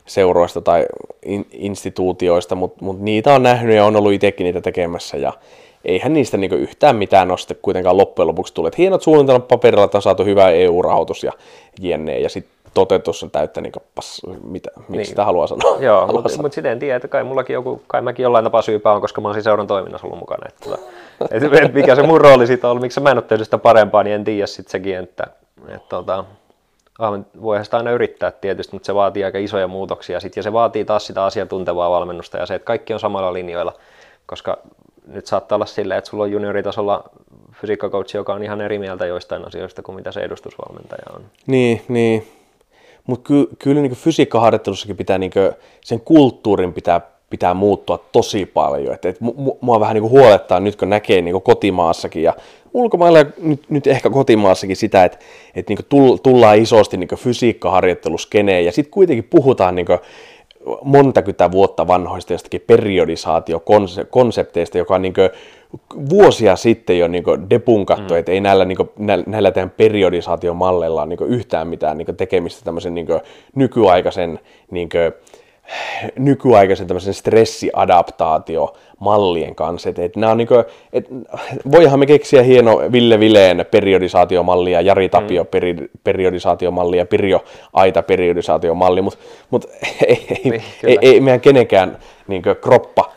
seuroista tai in, instituutioista, mutta mut niitä on nähnyt ja on ollut itsekin niitä tekemässä ja eihän niistä niin yhtään mitään noste kuitenkaan loppujen lopuksi tule. hienot suunnitelmat paperilla, että on saatu hyvä EU-rahoitus ja jne. Ja sitten toteutus on täyttä niin pas, mitä, miksi niin. sitä haluaa sanoa. Joo, mutta mut sitten en tiedä, että kai mullakin joku, kai mäkin jollain tapaa syypää on, koska mä oon siinä seuran toiminnassa ollut mukana. Että, <laughs> että, että mikä se mun rooli siitä on, miksi mä en ole tehnyt sitä parempaa, niin en tiedä sitten sekin, että, että tota, voihan sitä aina yrittää tietysti, mutta se vaatii aika isoja muutoksia sit, ja se vaatii taas sitä asiantuntevaa valmennusta ja se, että kaikki on samalla linjoilla, koska nyt saattaa olla silleen, että sulla on junioritasolla fysiikkakoutsi, joka on ihan eri mieltä joistain asioista kuin mitä se edustusvalmentaja on. Niin, niin. Mutta ky, kyllä niin fysiikkaharjoittelussakin pitää, niin kuin, sen kulttuurin pitää, pitää muuttua tosi paljon. Et, et mua vähän niin huolettaa nyt, kun näkee niin kotimaassakin ja ulkomailla ja nyt, nyt ehkä kotimaassakin sitä, että, että niin tullaan isosti niin fysiikkaharjoitteluskeneen ja sitten kuitenkin puhutaan niin montakymmentä vuotta vanhoista jostakin periodisaatiokonsepteista, joka on niin vuosia sitten jo niin depunkattu, mm. että ei näillä, niin kuin, näillä teidän periodisaatiomalleilla niin yhtään mitään niin tekemistä tämmöisen niin nykyaikaisen niin kuin, nykyaikaisen tämmöisen stressiadaptaatiomallien kanssa. Et, et nämä on niinku, et, voihan me keksiä hieno Ville Vileen periodisaatiomallia, Jari Tapio mm. peri, periodisaatiomallia, Pirjo Aita periodisaatiomalli, mutta mut, <laughs> ei, ei, niin, ei, ei, meidän kenenkään niinku, kroppa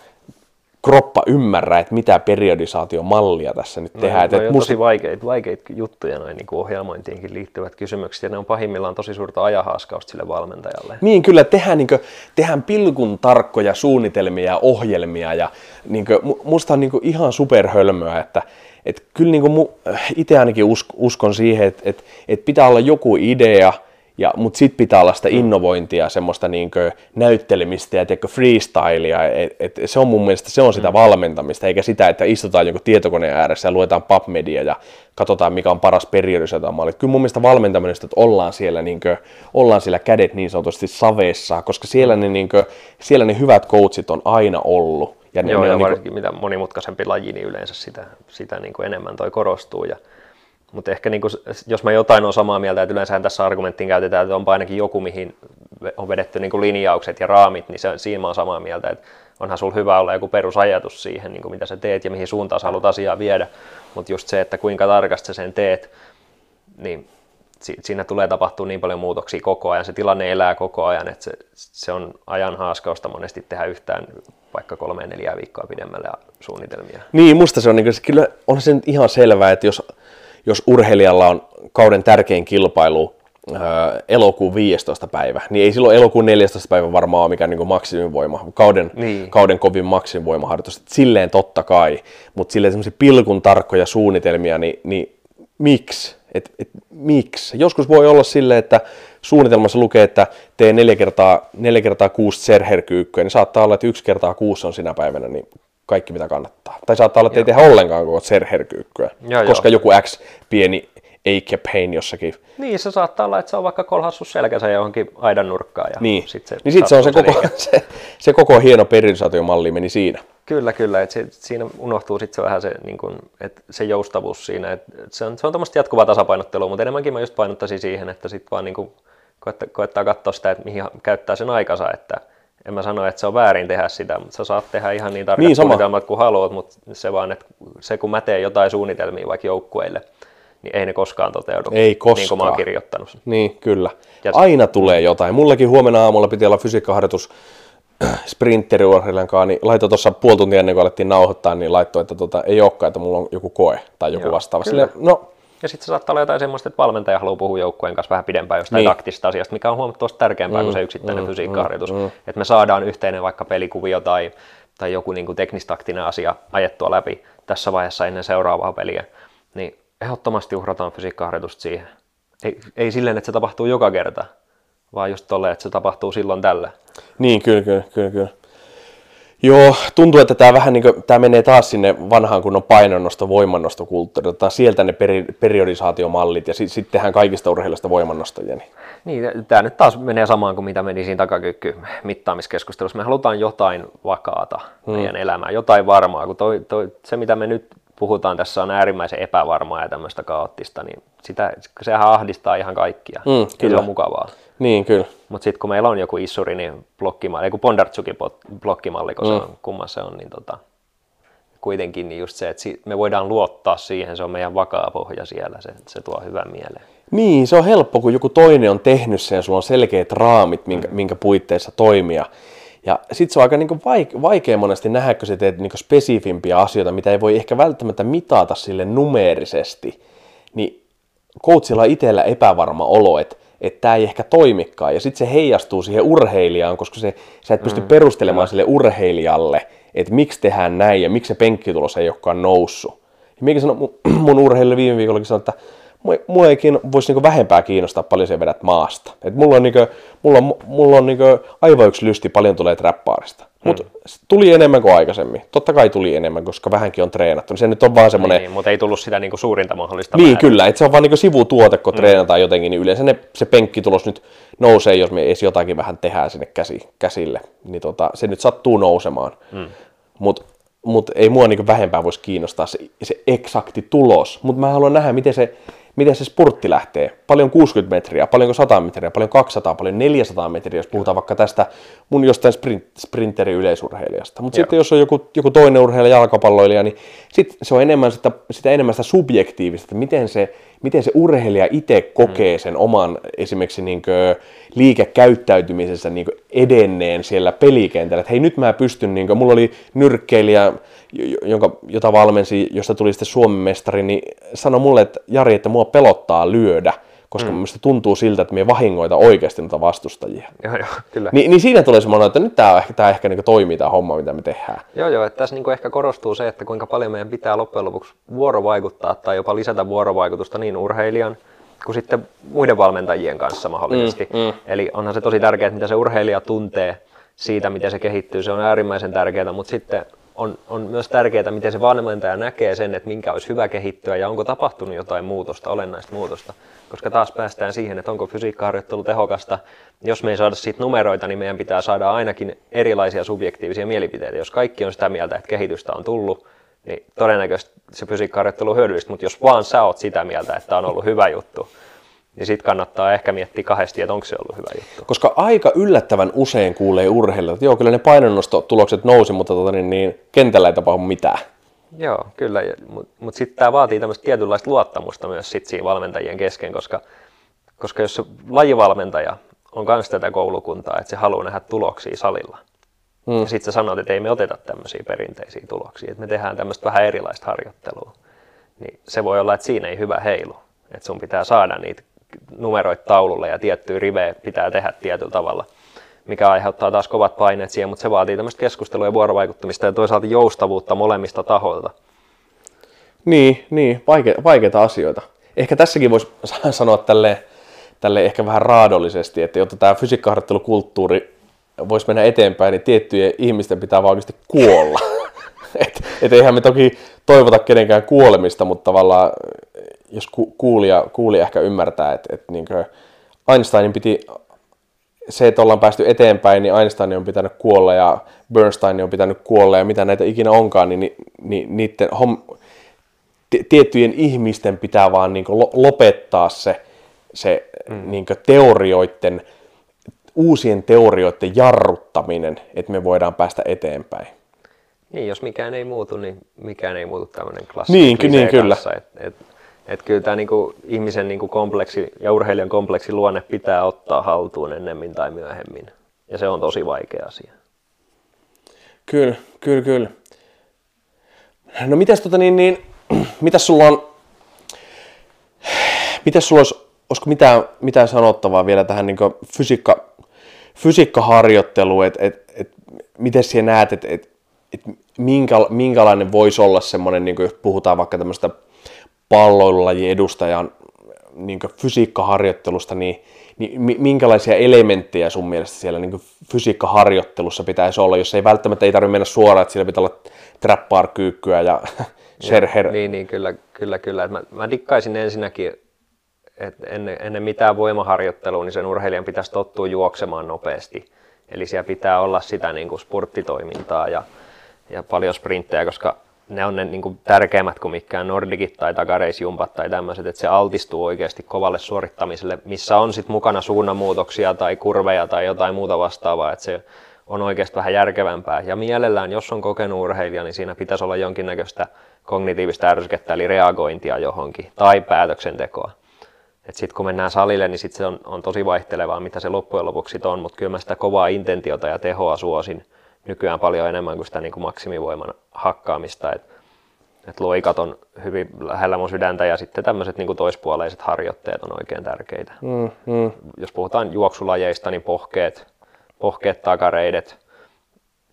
kroppa ymmärrä, että mitä periodisaatiomallia tässä nyt no, tehdään. No, on tosi vaikeita, vaikeita juttuja noin niin ohjelmointiinkin liittyvät kysymykset, ja ne on pahimmillaan tosi suurta ajahaaskausta sille valmentajalle. Niin, kyllä tehdään, niin kuin, tehdään pilkun tarkkoja suunnitelmia ja ohjelmia, ja niin kuin, musta on niin kuin, ihan superhölmöä, että et kyllä niin itse ainakin uskon siihen, että et, et pitää olla joku idea, Ja, mutta sitten pitää olla sitä innovointia, semmoista niinkö näyttelemistä ja tiedätkö, freestylea. Et, et se on mun mielestä se on sitä mm. valmentamista, eikä sitä, että istutaan joku tietokoneen ääressä ja luetaan PubMedia ja katsotaan, mikä on paras periodisoitamalli. Kyllä mun mielestä valmentaminen, että ollaan siellä, niinkö, ollaan siellä kädet niin sanotusti saveessa, koska siellä ne, niinkö, siellä ne hyvät coachit on aina ollut. Ja, ne, Joo, ne ja varsinkin niin kuin... mitä monimutkaisempi laji, niin yleensä sitä, sitä niin kuin enemmän toi korostuu. Ja mutta ehkä niin kuin, jos mä jotain on samaa mieltä, että yleensä tässä argumenttiin käytetään, että onpa ainakin joku, mihin on vedetty niin linjaukset ja raamit, niin se, siinä mä oon samaa mieltä, että onhan sulla hyvä olla joku perusajatus siihen, niin mitä sä teet ja mihin suuntaan sä haluat asiaa viedä. Mutta just se, että kuinka tarkasti sä sen teet, niin siinä tulee tapahtua niin paljon muutoksia koko ajan, se tilanne elää koko ajan, että se, se on ajan haaskausta monesti tehdä yhtään vaikka kolme neljä viikkoa pidemmälle suunnitelmia. Niin, musta se on, niin kyllä on se ihan selvää, että jos jos urheilijalla on kauden tärkein kilpailu elokuun 15. päivä, niin ei silloin elokuun 14. päivä varmaan ole mikään niin maksimivoima, kauden, niin. kauden kovin maksimivoimaharjoitus. Silleen totta kai, mutta silleen semmoisia pilkun tarkkoja suunnitelmia, niin, niin miksi? Et, et, miksi? Joskus voi olla silleen, että suunnitelmassa lukee, että tee neljä kertaa, neljä kertaa kuusi serherkyykkyä, niin saattaa olla, että yksi kertaa kuusi on sinä päivänä, niin kaikki mitä kannattaa. Tai saattaa olla, että ei tehdä ollenkaan koko serherkyykkyä, koska jo. joku X pieni ache pain jossakin. Niin, se saattaa olla, että se on vaikka kolhassu selkänsä johonkin aidan nurkkaan. Ja niin, sit se, niin sit se on se, koko, se, se koko hieno periodisaatiomalli meni siinä. Kyllä, kyllä. Et se, siinä unohtuu sitten se vähän se, niin kun, et se joustavuus siinä. Et se on, se on tämmöistä jatkuvaa tasapainottelua, mutta enemmänkin mä just painottaisin siihen, että sitten vaan niin koettaa, koettaa katsoa sitä, että mihin käyttää sen aikansa, että – en mä sano, että se on väärin tehdä sitä, mutta sä saat tehdä ihan niin tarkat niin, suunnitelmat kuin haluat, mutta se vaan, että se kun mä teen jotain suunnitelmia vaikka joukkueille, niin ei ne koskaan toteudu, ei koskaan. niin kuin mä oon kirjoittanut. Niin, kyllä. Ja Aina tulee jotain. Mullakin huomenna aamulla piti olla fysiikkaharjoitus <clears throat> sprinteriurheilijan kanssa, niin laitoin tuossa puoli tuntia ennen kuin alettiin nauhoittaa, niin laittoi, että tota, ei olekaan, että mulla on joku koe tai joku Joo, vastaava. Sille, no, ja sitten se saattaa olla jotain semmoista, että valmentaja haluaa puhua joukkueen kanssa vähän pidempään jostain niin. taktista asiasta, mikä on huomattavasti tärkeämpää mm, kuin se yksittäinen mm, fysiikkaharjoitus. Mm, mm. Että me saadaan yhteinen vaikka pelikuvio tai, tai joku niin kuin teknistaktinen asia ajettua läpi tässä vaiheessa ennen seuraavaa peliä. Niin ehdottomasti uhrataan fysiikkaharjoitusta siihen. Ei, ei silleen, että se tapahtuu joka kerta, vaan just tolleen, että se tapahtuu silloin tällä. Niin, kyllä, kyllä, kyllä. kyllä. Joo, tuntuu, että tämä vähän niin kuin, tämä menee taas sinne vanhaan kunnon painonnosto, voimannostokulttuuri. Otetaan sieltä ne peri, periodisaatiomallit ja sitten sit tehdään kaikista urheilijoista voimannostajia. Niin. niin, tämä nyt taas menee samaan kuin mitä meni siinä takakyykky mittaamiskeskustelussa. Me halutaan jotain vakaata hmm. meidän elämään, jotain varmaa. Kun toi, toi, se, mitä me nyt puhutaan tässä on äärimmäisen epävarmaa ja tämmöistä kaoottista, niin sitä, sehän ahdistaa ihan kaikkia. Mm, kyllä. Se on mukavaa. Niin, kyllä. Mutta sitten kun meillä on joku Issuri, niin blokkimalli, kun Bondartsukin blokkimalli, kun mm. se on, kumman se on, niin tota, kuitenkin niin just se, että me voidaan luottaa siihen, se on meidän vakaa pohja siellä, se, se tuo hyvän mieleen. Niin, se on helppo, kun joku toinen on tehnyt sen ja sulla on selkeät raamit, minkä, mm. minkä puitteissa toimia. Ja sitten se on aika niin vaikea, vaikea monesti nähdä, kun sä teet niin spesifimpiä asioita, mitä ei voi ehkä välttämättä mitata sille numeerisesti. Niin coachilla on itsellä epävarma olo, että että tämä ei ehkä toimikaan. Ja sitten se heijastuu siihen urheilijaan, koska se, sä et pysty mm, perustelemaan kyllä. sille urheilijalle, että miksi tehdään näin ja miksi se penkkitulos ei olekaan noussut. Ja minkä sanon, mun, <clears throat> mun urheilijalle viime viikollakin sanoi, että mua ei kiinno, voisi niinku vähempää kiinnostaa paljon se vedät maasta. Et mulla on, niinku, mulla on, mulla on niinku aivan yksi lysti, paljon tulee trappaarista. Mutta mm. tuli enemmän kuin aikaisemmin. Totta kai tuli enemmän, koska vähänkin on treenattu. Se nyt on vaan semmoinen... Niin, mutta ei tullut sitä niinku suurinta mahdollista Niin, määrä. kyllä. Et se on vaan niinku sivutuote, kun mm. treenataan jotenkin, niin yleensä ne, se penkkitulos nyt nousee, jos me edes jotakin vähän tehdään sinne käsi, käsille. Niin tota, se nyt sattuu nousemaan. Mm. Mutta mut ei mua niinku vähempää voisi kiinnostaa se, se eksakti tulos. Mutta mä haluan nähdä, miten se miten se spurtti lähtee. Paljon 60 metriä, paljonko 100 metriä, paljon 200, paljon 400 metriä, jos puhutaan vaikka tästä mun jostain sprint, sprinteri yleisurheilijasta. Mutta sitten jos on joku, joku toinen urheilija, jalkapalloilija, niin sit se on enemmän sitä, sitä enemmän sitä subjektiivista, että miten se, miten se urheilija itse kokee mm. sen oman esimerkiksi niin liikekäyttäytymisessä niin edenneen siellä pelikentällä. Että hei nyt mä pystyn, niin kuin, mulla oli nyrkkeilijä, jonka, jota valmensi, josta tuli sitten Suomen mestari, niin sanoi mulle, että Jari, että mua pelottaa lyödä, koska mm. minusta tuntuu siltä, että me vahingoita oikeasti noita vastustajia. Joo, joo, kyllä. Ni, niin siinä tulee semmoinen, että nyt tämä ehkä, tämä ehkä niin toimii tämä homma, mitä me tehdään. Joo, joo, että tässä niin ehkä korostuu se, että kuinka paljon meidän pitää loppujen lopuksi vuorovaikuttaa tai jopa lisätä vuorovaikutusta niin urheilijan kuin sitten muiden valmentajien kanssa mahdollisesti. Mm, mm. Eli onhan se tosi tärkeää, mitä se urheilija tuntee siitä, miten se kehittyy. Se on äärimmäisen tärkeää, mutta sitten on, on myös tärkeää, miten se valmentaja näkee sen, että minkä olisi hyvä kehittyä ja onko tapahtunut jotain muutosta, olennaista muutosta. Koska taas päästään siihen, että onko fysiikkaharjoittelu tehokasta. Jos me ei saada siitä numeroita, niin meidän pitää saada ainakin erilaisia subjektiivisia mielipiteitä. Jos kaikki on sitä mieltä, että kehitystä on tullut, niin todennäköisesti se fysiikkaharjoittelu on hyödyllistä, mutta jos vaan sä oot sitä mieltä, että on ollut hyvä juttu, niin sitten kannattaa ehkä miettiä kahdesti, että onko se ollut hyvä juttu. Koska aika yllättävän usein kuulee urheilijoilta, että joo, kyllä ne painonnostotulokset nousi, mutta tota, niin, niin, kentällä ei tapahdu mitään. Joo, kyllä, mutta mut sitten tämä vaatii tämmöistä tietynlaista luottamusta myös sit siinä valmentajien kesken, koska, koska jos se lajivalmentaja on myös tätä koulukuntaa, että se haluaa nähdä tuloksia salilla, hmm. ja sitten sä sanot, että ei me oteta tämmöisiä perinteisiä tuloksia, että me tehdään tämmöistä vähän erilaista harjoittelua, niin se voi olla, että siinä ei hyvä heilu, että sun pitää saada niitä numeroita taululle ja tiettyä riveä pitää tehdä tietyllä tavalla, mikä aiheuttaa taas kovat paineet siihen, mutta se vaatii tämmöistä keskustelua ja vuorovaikuttamista ja toisaalta joustavuutta molemmista tahoilta. Niin, niin vaike- vaikeita asioita. Ehkä tässäkin voisi sanoa tälle, tälle ehkä vähän raadollisesti, että jotta tämä fysiikkaharjoittelukulttuuri voisi mennä eteenpäin, niin tiettyjen ihmisten pitää vaan oikeasti kuolla. <laughs> et, et eihän me toki toivota kenenkään kuolemista, mutta tavallaan jos ku, kuulija, kuulija ehkä ymmärtää, että, että niin Einsteinin piti, se, että ollaan päästy eteenpäin, niin Einstein on pitänyt kuolla ja Bernstein on pitänyt kuolla ja mitä näitä ikinä onkaan, niin, niin, niin niiden hom, tiettyjen ihmisten pitää vaan niin lopettaa se, se mm. niin teorioiden, uusien teorioiden jarruttaminen, että me voidaan päästä eteenpäin. Niin, jos mikään ei muutu, niin mikään ei muutu tämmöinen klassikko. Niin, niin kyllä. Et, et, et kyllä tämä niinku ihmisen niinku kompleksi ja urheilijan kompleksi luonne pitää ottaa haltuun ennemmin tai myöhemmin. Ja se on tosi vaikea asia. Kyllä, kyllä, kyllä. No mitäs, tota niin, niin, <clears throat> mitäs sulla on, <sighs> mitäs sulla olisi, olisiko mitään, mitään sanottavaa vielä tähän niin fysiikka, fysiikkaharjoitteluun, että et, et, miten sinä näet, että et, et minkä, minkälainen voisi olla semmoinen, niin jos puhutaan vaikka tämmöistä palloilulajin edustajan niin fysiikkaharjoittelusta, niin, niin minkälaisia elementtejä sun mielestä siellä niin fysiikkaharjoittelussa pitäisi olla, jos ei välttämättä ei tarvitse mennä suoraan, että siellä pitää olla trappaar-kyykkyä ja <laughs> sherher. Niin, niin, kyllä, kyllä, kyllä. Mä, mä dikkaisin ensinnäkin, että ennen, ennen mitään voimaharjoittelua, niin sen urheilijan pitäisi tottua juoksemaan nopeasti. Eli siellä pitää olla sitä niin kuin spurttitoimintaa ja, ja paljon sprinttejä, koska ne on ne niin kuin tärkeimmät kuin mikään nordikit tai takareisjumpat tai tämmöiset, että se altistuu oikeasti kovalle suorittamiselle, missä on sitten mukana suunnanmuutoksia tai kurveja tai jotain muuta vastaavaa, että se on oikeasti vähän järkevämpää. Ja mielellään, jos on kokenut urheilija, niin siinä pitäisi olla jonkinnäköistä kognitiivista ärsykettä, eli reagointia johonkin, tai päätöksentekoa. Sitten kun mennään salille, niin sit se on, on tosi vaihtelevaa, mitä se loppujen lopuksi on, mutta kyllä mä sitä kovaa intentiota ja tehoa suosin nykyään paljon enemmän kuin sitä niin kuin maksimivoiman hakkaamista. Et, et loikat on hyvin lähellä mun sydäntä ja sitten tämmöiset niin toispuoleiset harjoitteet on oikein tärkeitä. Mm, mm. Jos puhutaan juoksulajeista, niin pohkeet, pohkeet takareidet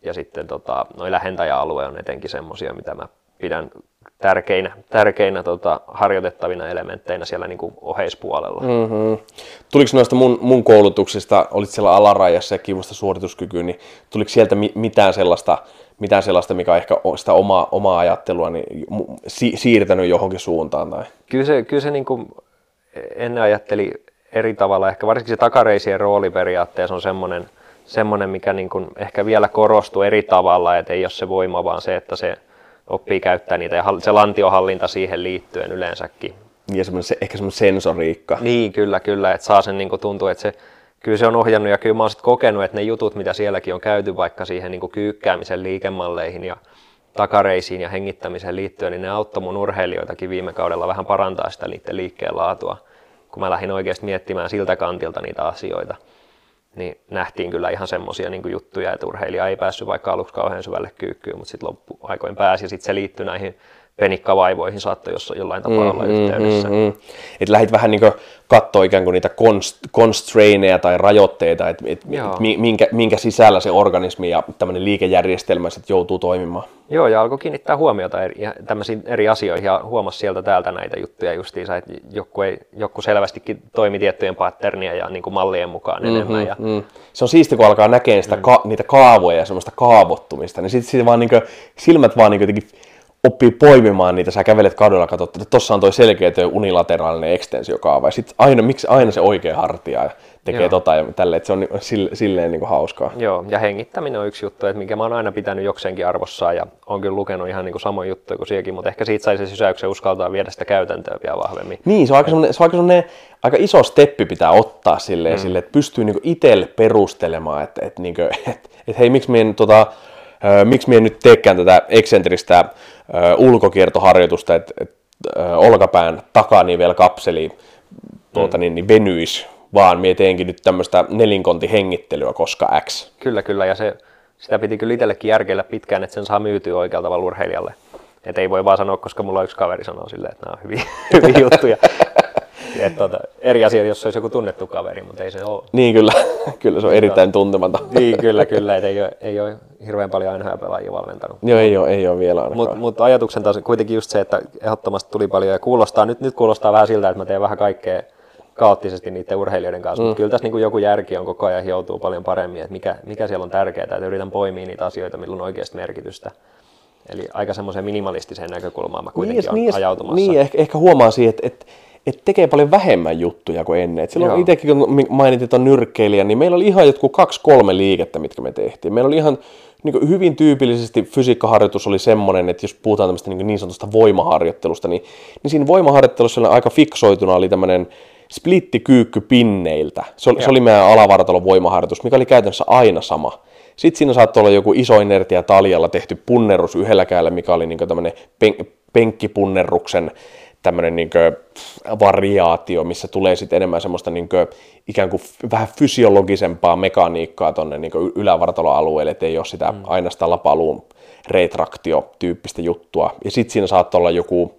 ja sitten tota, noin lähentäjäalue on etenkin semmoisia, mitä mä pidän tärkeinä, tärkeinä tota, harjoitettavina elementteinä siellä niin kuin oheispuolella. Mm-hmm. Tuliko noista mun, mun koulutuksista, olit siellä alarajassa ja kivusta suorituskykyyn, niin tuliko sieltä mitään sellaista, mitään sellaista, mikä on ehkä sitä omaa, omaa ajattelua niin si- siirtänyt johonkin suuntaan? Tai? Kyllä se, kyllä se niin kuin ennen ajatteli eri tavalla, ehkä varsinkin se takareisien rooli periaatteessa on semmoinen, semmoinen mikä niin kuin ehkä vielä korostuu eri tavalla, että ei ole se voima, vaan se, että se oppii käyttää niitä ja se lantiohallinta siihen liittyen yleensäkin. Ja se, ehkä semmoinen sensoriikka. Niin, kyllä, kyllä, että saa sen niin kuin tuntua, että se, kyllä se on ohjannut ja kyllä mä oon sit kokenut, että ne jutut, mitä sielläkin on käyty vaikka siihen niin kuin kyykkäämisen liikemalleihin ja takareisiin ja hengittämiseen liittyen, niin ne auttoi mun urheilijoitakin viime kaudella vähän parantaa sitä niiden liikkeen laatua, kun mä lähdin oikeasti miettimään siltä kantilta niitä asioita niin nähtiin kyllä ihan semmoisia niin juttuja, että urheilija ei päässyt vaikka aluksi kauhean syvälle kyykkyyn, mutta sitten loppuaikoin pääsi ja sitten se liittyi näihin penikkavaivoihin saattoi jossain jollain tapaa mm, olla yhteydessä. Mm, mm. Että lähdit vähän niin katsoa ikään kuin niitä const, constraineja tai rajoitteita, että et, et minkä, minkä sisällä se organismi ja tämmöinen liikejärjestelmä sitten joutuu toimimaan. Joo, ja alkoi kiinnittää huomiota eri, tämmöisiin eri asioihin ja huomasi sieltä täältä näitä juttuja justiinsa, että joku, ei, joku selvästikin toimi tiettyjen patternien ja niin kuin mallien mukaan mm-hmm, enemmän. Ja... Mm. Se on siisti, kun alkaa näkemään sitä, mm. ka, niitä kaavoja ja semmoista kaavottumista, niin sitten vaan niin kuin, silmät vaan niin jotenkin oppii poimimaan niitä, sä kävelet kadulla, katsot, että tossa on toi selkeä toi unilateraalinen ekstensiokaava, ja sitten aina, miksi aina se oikea hartia tekee Joo. tota ja tälle, että se on sille, silleen niin kuin hauskaa. Joo, ja hengittäminen on yksi juttu, että mikä mä oon aina pitänyt jokseenkin arvossaan, ja on kyllä lukenut ihan niin kuin samoin juttuja kuin siihenkin, mutta ehkä siitä sai se sysäyksen uskaltaa viedä sitä käytäntöä vielä vahvemmin. Niin, se on aika, se on aika, aika iso steppi pitää ottaa silleen, mm. silleen että pystyy niin itselle perustelemaan, että, että, niin kuin, että, että hei, miksi minä tota, miksi minä nyt teekään tätä eksentristä ulkokiertoharjoitusta, että et, olkapään takanivel kapseli tuota, mm. niin, niin venyisi, vaan minä teenkin nyt tämmöistä nelinkontihengittelyä, koska X. Kyllä, kyllä, ja se, sitä piti kyllä itsellekin järkeillä pitkään, että sen saa myytyä oikealta tavalla urheilijalle. Et ei voi vaan sanoa, koska mulla yksi kaveri sanoo silleen, että nämä on hyviä, <laughs> hyviä juttuja. Et, tuota, eri asia, jos se olisi joku tunnettu kaveri, mutta ei se ole. Niin kyllä, <laughs> kyllä se on erittäin tuntematon. niin kyllä, kyllä, et ei, ole, ei ole hirveän paljon aina pelaajia valmentanut. Joo, ei ole, ei ole vielä ainakaan. Mutta mut ajatuksen taas kuitenkin just se, että ehdottomasti tuli paljon ja kuulostaa, nyt, nyt kuulostaa vähän siltä, että mä teen vähän kaikkea kaoottisesti niiden urheilijoiden kanssa, mm. mutta kyllä tässä niin kuin joku järki on koko ajan hioutuu paljon paremmin, että mikä, mikä siellä on tärkeää, että yritän poimia niitä asioita, millä on oikeasti merkitystä. Eli aika semmoiseen minimalistiseen näkökulmaan mä kuitenkin niin, on niin, ajautumassa. Niin, ehkä, ehkä huomaa siihen, että, että että tekee paljon vähemmän juttuja kuin ennen. Et silloin itsekin, kun mainitit on nyrkkeilijä, niin meillä oli ihan jotkut kaksi-kolme liikettä, mitkä me tehtiin. Meillä oli ihan niin hyvin tyypillisesti fysiikkaharjoitus oli semmoinen, että jos puhutaan tämmöistä niin, niin sanotusta voimaharjoittelusta, niin, niin siinä voimaharjoittelussa aika fiksoituna oli tämmöinen splittikyykky pinneiltä. Se oli, se oli meidän alavartalon voimaharjoitus, mikä oli käytännössä aina sama. Sitten siinä saattoi olla joku iso energia taljalla tehty punnerus yhdellä kädellä, mikä oli niin tämmöinen pen- penkkipunnerruksen tämmöinen niin variaatio, missä tulee sitten enemmän semmoista niin kuin, ikään kuin vähän fysiologisempaa mekaniikkaa tuonne niin ylävartaloalueelle, ettei ole sitä mm. aina sitä lapaluun retraktio-tyyppistä juttua. Ja sitten siinä saattaa olla joku,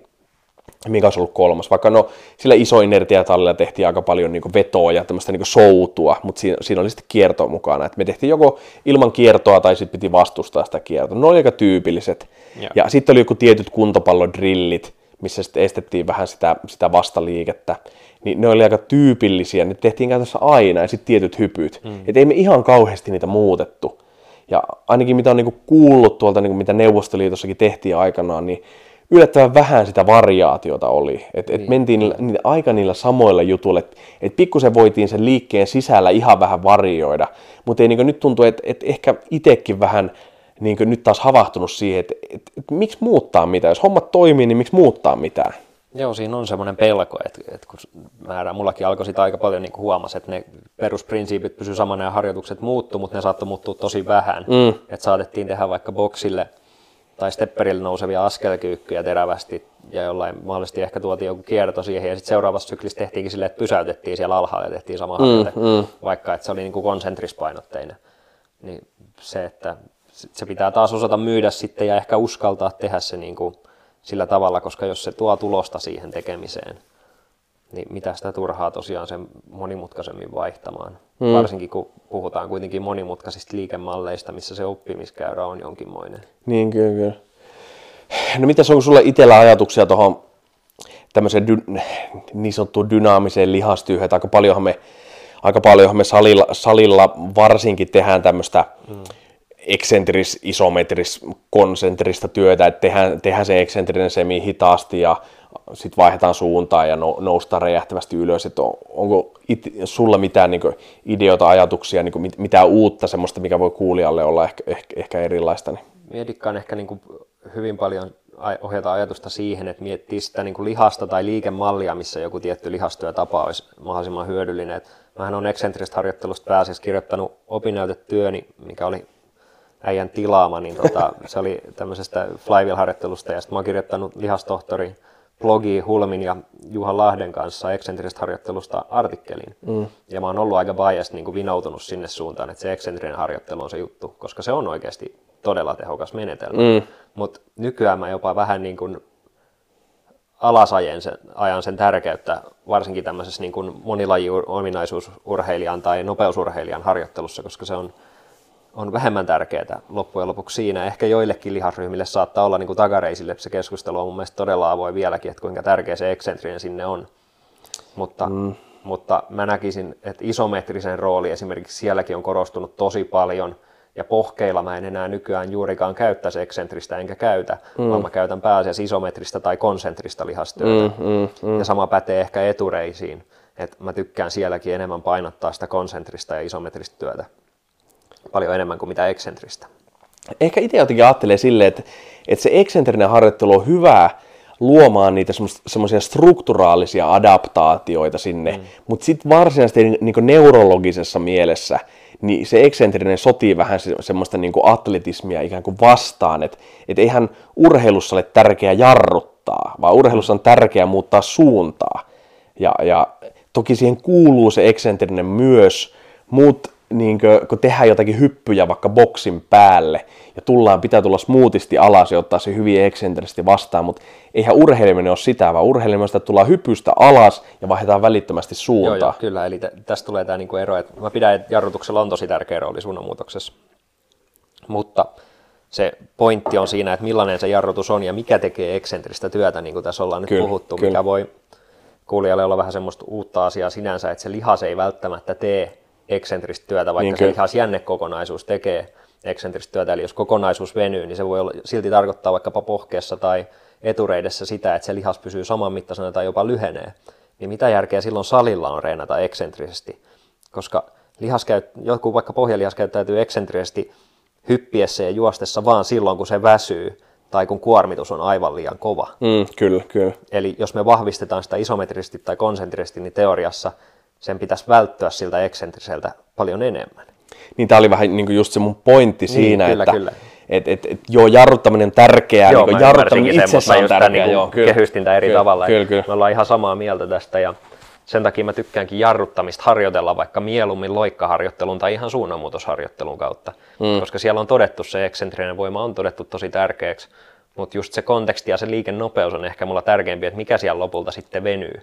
mikä olisi ollut kolmas, vaikka no sillä iso inertiatallilla tehtiin aika paljon niin vetoa ja tämmöistä niin soutua, mutta siinä, siinä oli sitten kierto mukana. Et me tehtiin joko ilman kiertoa tai sitten piti vastustaa sitä kiertoa. Ne oli aika tyypilliset. Ja, ja sitten oli joku tietyt kuntopallodrillit, missä sitten estettiin vähän sitä, sitä vastaliikettä, niin ne oli aika tyypillisiä, ne tehtiin käytössä aina ja sitten tietyt hypyt. Mm. Että ei me ihan kauheasti niitä muutettu. Ja ainakin mitä on niinku kuullut tuolta, niinku mitä Neuvostoliitossakin tehtiin aikanaan, niin yllättävän vähän sitä variaatiota oli. Et, et niin. mentiin niillä, niillä, aika niillä samoilla jutuilla, että et pikkusen voitiin sen liikkeen sisällä ihan vähän varioida, mutta ei niin nyt tuntuu, että et ehkä itsekin vähän niin nyt taas havahtunut siihen, että, että, että miksi muuttaa mitään. Jos hommat toimii, niin miksi muuttaa mitään? Joo, siinä on semmoinen pelko, että, että kun määrä, mullakin alkoi sitä aika paljon niin huomasi, että ne perusprinsiipit pysyivät samana ja harjoitukset muuttu, mutta ne saattoi muuttua tosi vähän. Mm. Että saatettiin tehdä vaikka boksille tai stepperille nousevia askelkyykkyjä terävästi ja jollain mahdollisesti ehkä tuotiin joku kierto siihen ja sitten seuraavassa syklissä tehtiinkin silleen, että pysäytettiin siellä alhaalla ja tehtiin sama mm, harjoite, mm. vaikka että se oli niin kuin konsentrispainotteinen. Niin se, että se pitää taas osata myydä sitten ja ehkä uskaltaa tehdä se niin kuin sillä tavalla, koska jos se tuo tulosta siihen tekemiseen, niin mitä sitä turhaa tosiaan sen monimutkaisemmin vaihtamaan. Hmm. Varsinkin kun puhutaan kuitenkin monimutkaisista liikemalleista, missä se oppimiskäyrä on jonkinmoinen. Niin, kyllä, kyllä. No mitäs onko sulle itsellä ajatuksia tuohon tämmöiseen dy- niin sanottuun dynaamiseen lihastyyhyn, aika paljonhan me, aika paljonhan me salilla, salilla varsinkin tehdään tämmöistä hmm eksentris, isometris, konsentrista työtä, että tehdään, tehdään se eksentrinen semi hitaasti ja sitten vaihdetaan suuntaan ja noustaan räjähtävästi ylös. Että on, onko it, sulla mitään niin ideoita, ajatuksia, niin kuin, mitään uutta semmoista, mikä voi kuulijalle olla ehkä, ehkä, ehkä erilaista? Niin? Ehkä niin kuin hyvin paljon ohjata ajatusta siihen, että miettii sitä niin kuin lihasta tai liikemallia, missä joku tietty lihasto ja tapa olisi mahdollisimman hyödyllinen. Mähän on eksentristä harjoittelusta pääasiassa kirjoittanut opinnäytetyöni, mikä oli äijän tilaama, niin tota, se oli tämmöisestä flywheel-harjoittelusta, ja sitten mä oon kirjoittanut lihastohtori blogi Hulmin ja Juhan Lahden kanssa eksentrisestä harjoittelusta artikkelin. Mm. Ja mä oon ollut aika biased niin kuin vinoutunut sinne suuntaan, että se eksentrinen harjoittelu on se juttu, koska se on oikeasti todella tehokas menetelmä. Mm. Mutta nykyään mä jopa vähän niin kuin alasajen sen, ajan sen tärkeyttä, varsinkin tämmöisessä niin kuin monilaji-ominaisuusurheilijan tai nopeusurheilijan harjoittelussa, koska se on, on vähemmän tärkeää loppujen lopuksi siinä. Ehkä joillekin lihasryhmille saattaa olla niin kuin takareisille se keskustelu on mun mielestä todella avoin vieläkin, että kuinka tärkeä se eksentrinen sinne on. Mutta, mm. mutta mä näkisin, että isometrisen rooli esimerkiksi sielläkin on korostunut tosi paljon – ja pohkeilla mä en enää nykyään juurikaan käyttäisi eksentristä enkä käytä, mm. vaan mä käytän pääasiassa isometristä tai konsentrista lihastyötä. Mm, mm, mm. Ja sama pätee ehkä etureisiin, että mä tykkään sielläkin enemmän painottaa sitä konsentrista ja isometristä työtä paljon enemmän kuin mitä eksentristä. Ehkä itse jotenkin ajattelee silleen, että, että se eksentrinen harjoittelu on hyvää luomaan niitä semmoisia strukturaalisia adaptaatioita sinne, mm. mutta sitten varsinaisesti niin neurologisessa mielessä – niin se eksentrinen sotii vähän se, semmoista niin kuin atletismia ikään kuin vastaan, että et eihän urheilussa ole tärkeää jarruttaa, vaan urheilussa on tärkeää muuttaa suuntaa. Ja, ja toki siihen kuuluu se eksentrinen myös, mutta niin kuin, kun tehdään jotakin hyppyjä vaikka boksin päälle ja tullaan, pitää tulla smoothisti alas ja ottaa se hyvin eksentrisesti vastaan, mutta eihän urheileminen ole sitä, vaan urheilemista tullaan hypystä alas ja vaihdetaan välittömästi suuntaa. Joo, joo kyllä, eli t- tästä tulee tämä niinku ero, että mä pidän, että jarrutuksella on tosi tärkeä rooli suunnanmuutoksessa, mutta se pointti on siinä, että millainen se jarrutus on ja mikä tekee eksentristä työtä, niin kuin tässä ollaan nyt kyllä, puhuttu, kyllä. mikä voi kuulijalle olla vähän semmoista uutta asiaa sinänsä, että se lihas ei välttämättä tee eksentristä työtä, vaikka niin se lihasjännekokonaisuus tekee eksentristä työtä. Eli jos kokonaisuus venyy, niin se voi olla, silti tarkoittaa vaikkapa pohkeessa tai etureidessä sitä, että se lihas pysyy saman mittaisena tai jopa lyhenee. Niin mitä järkeä silloin salilla on reenata eksentrisesti? Koska lihas käy, joku vaikka pohjalihas käyttäytyy eksentrisesti hyppiessä ja juostessa vaan silloin, kun se väsyy tai kun kuormitus on aivan liian kova. Mm, kyllä, kyllä. Eli jos me vahvistetaan sitä isometrisesti tai konsentrisesti, niin teoriassa sen pitäisi välttyä siltä eksentriseltä paljon enemmän. Niin tämä oli vähän niin kuin just se mun pointti niin, siinä, kyllä, että kyllä. Et, et, et, joo, jarruttaminen on tärkeää, joo, niin jarruttaminen itsessään on tärkeää. Niin joo, kyllä, kehystin eri kyllä, tavalla. Kyllä, kyllä. Me ollaan ihan samaa mieltä tästä ja sen takia mä tykkäänkin jarruttamista harjoitella vaikka mieluummin loikkaharjoittelun tai ihan suunnanmuutosharjoittelun kautta, mm. koska siellä on todettu se eksentrinen voima on todettu tosi tärkeäksi, mutta just se konteksti ja se liikennopeus on ehkä mulla tärkeämpi, että mikä siellä lopulta sitten venyy.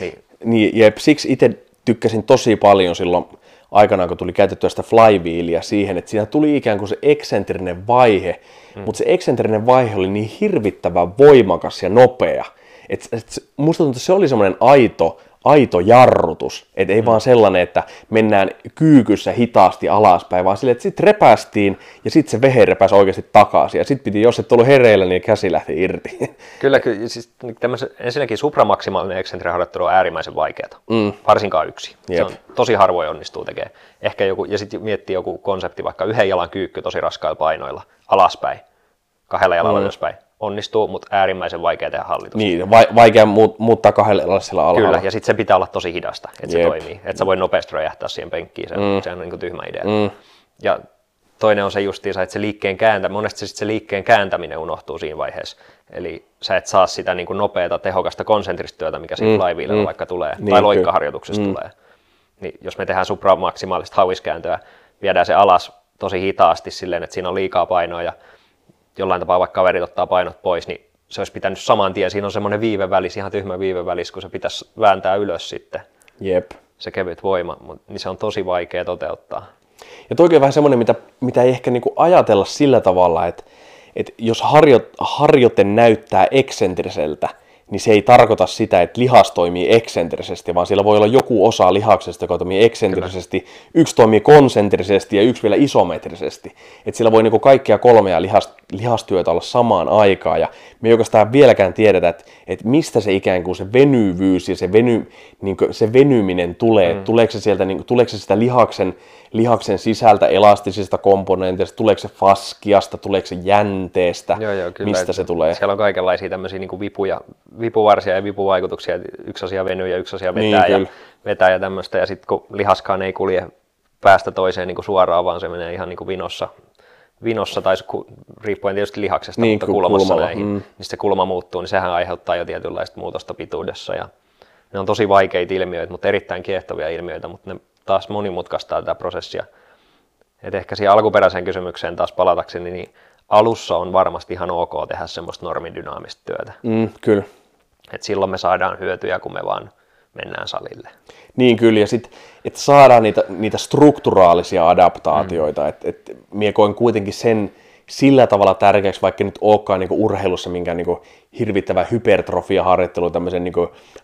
Niin, niin jep, siksi itse tykkäsin tosi paljon silloin aikanaan, kun tuli käytettyä sitä flywheelia siihen, että siinä tuli ikään kuin se eksentrinen vaihe, mm. mutta se eksentrinen vaihe oli niin hirvittävän voimakas ja nopea, että et, musta tuntuu, että se oli semmoinen aito aito jarrutus, että ei mm. vaan sellainen, että mennään kyykyssä hitaasti alaspäin, vaan sille, että sitten repästiin ja sitten se vehe repäsi oikeasti takaisin ja sitten piti, jos et ollut hereillä, niin käsi lähti irti. <laughs> Kyllä, kyllä siis ensinnäkin supramaksimaalinen eksentriharjoittelu on äärimmäisen vaikeaa, mm. varsinkaan yksi. Jep. Se on tosi harvoin onnistuu tekemään. Ehkä joku, ja sitten miettii joku konsepti, vaikka yhden jalan kyykky tosi raskailla painoilla alaspäin, kahdella jalalla mm. ylöspäin onnistuu, mutta äärimmäisen vaikea tehdä hallitusta. Niin, va- vaikea muut, muuttaa kahdella alhaalla. Kyllä, ja sitten se pitää olla tosi hidasta, että Jep. se toimii. Että sä voi nopeasti räjähtää siihen penkkiin, se, mm. se on niin kuin tyhmä idea. Mm. Ja toinen on se justiinsa, että se liikkeen kääntä, monesti se, se liikkeen kääntäminen unohtuu siinä vaiheessa. Eli sä et saa sitä niin kuin nopeata, tehokasta konsentristyötä, mikä siinä mm. mm. vaikka tulee, niin, tai loikkaharjoituksessa mm. tulee. Niin jos me tehdään supramaksimaalista hauiskääntöä, viedään se alas tosi hitaasti silleen, että siinä on liikaa painoa ja jollain tapaa vaikka kaverit ottaa painot pois, niin se olisi pitänyt saman tien, siinä on semmoinen viivevälis, ihan tyhmä viivevälis, kun se pitäisi vääntää ylös sitten. Jep. Se kevyt voima, niin se on tosi vaikea toteuttaa. Ja toki on vähän semmoinen, mitä, mitä ei ehkä niinku ajatella sillä tavalla, että, että jos harjo, harjoite näyttää eksentriseltä, niin se ei tarkoita sitä, että lihas toimii eksentrisesti, vaan siellä voi olla joku osa lihaksesta, joka toimii eksentrisesti, Kyllä. yksi toimii konsentrisesti ja yksi vielä isometrisesti. Että siellä voi niinku kaikkia kolmea lihast, lihastyötä olla samaan aikaan, ja me ei oikeastaan vieläkään tiedetä, että, että mistä se ikään kuin se venyvyys ja se, veny, niin se venyminen tulee. Mm. Tuleeko, se sieltä, niin kuin, tuleeko se sitä lihaksen lihaksen sisältä elastisista komponenteista, tuleeko se faskiasta, tuleeko se jänteestä, joo, joo, kyllä, mistä se tulee. Siellä on kaikenlaisia tämmöisiä niin vipuja, vipuvarsia ja vipuvaikutuksia, yksi asia venyy ja yksi asia vetää, niin, ja, vetää ja tämmöistä, ja sitten kun lihaskaan ei kulje päästä toiseen niin kuin suoraan, vaan se menee ihan niin kuin vinossa, vinossa tai riippuen tietysti lihaksesta, niin, mutta kulmassa kulmalla, näihin, mm. niin se kulma muuttuu, niin sehän aiheuttaa jo tietynlaista muutosta pituudessa. Ja ne on tosi vaikeita ilmiöitä, mutta erittäin kiehtovia ilmiöitä, mutta ne taas monimutkaistaa tätä prosessia. Et ehkä siihen alkuperäiseen kysymykseen taas palatakseni, niin alussa on varmasti ihan ok tehdä semmoista normidynaamista työtä. Mm, kyllä. Et silloin me saadaan hyötyjä, kun me vaan mennään salille. Niin kyllä, ja sitten, että saadaan niitä, niitä strukturaalisia adaptaatioita, mm. että et, mie koen kuitenkin sen sillä tavalla tärkeäksi, vaikka nyt olekaan niin urheilussa minkään niin hirvittävä hypertrofia-harjoittelu, tämmöisen niin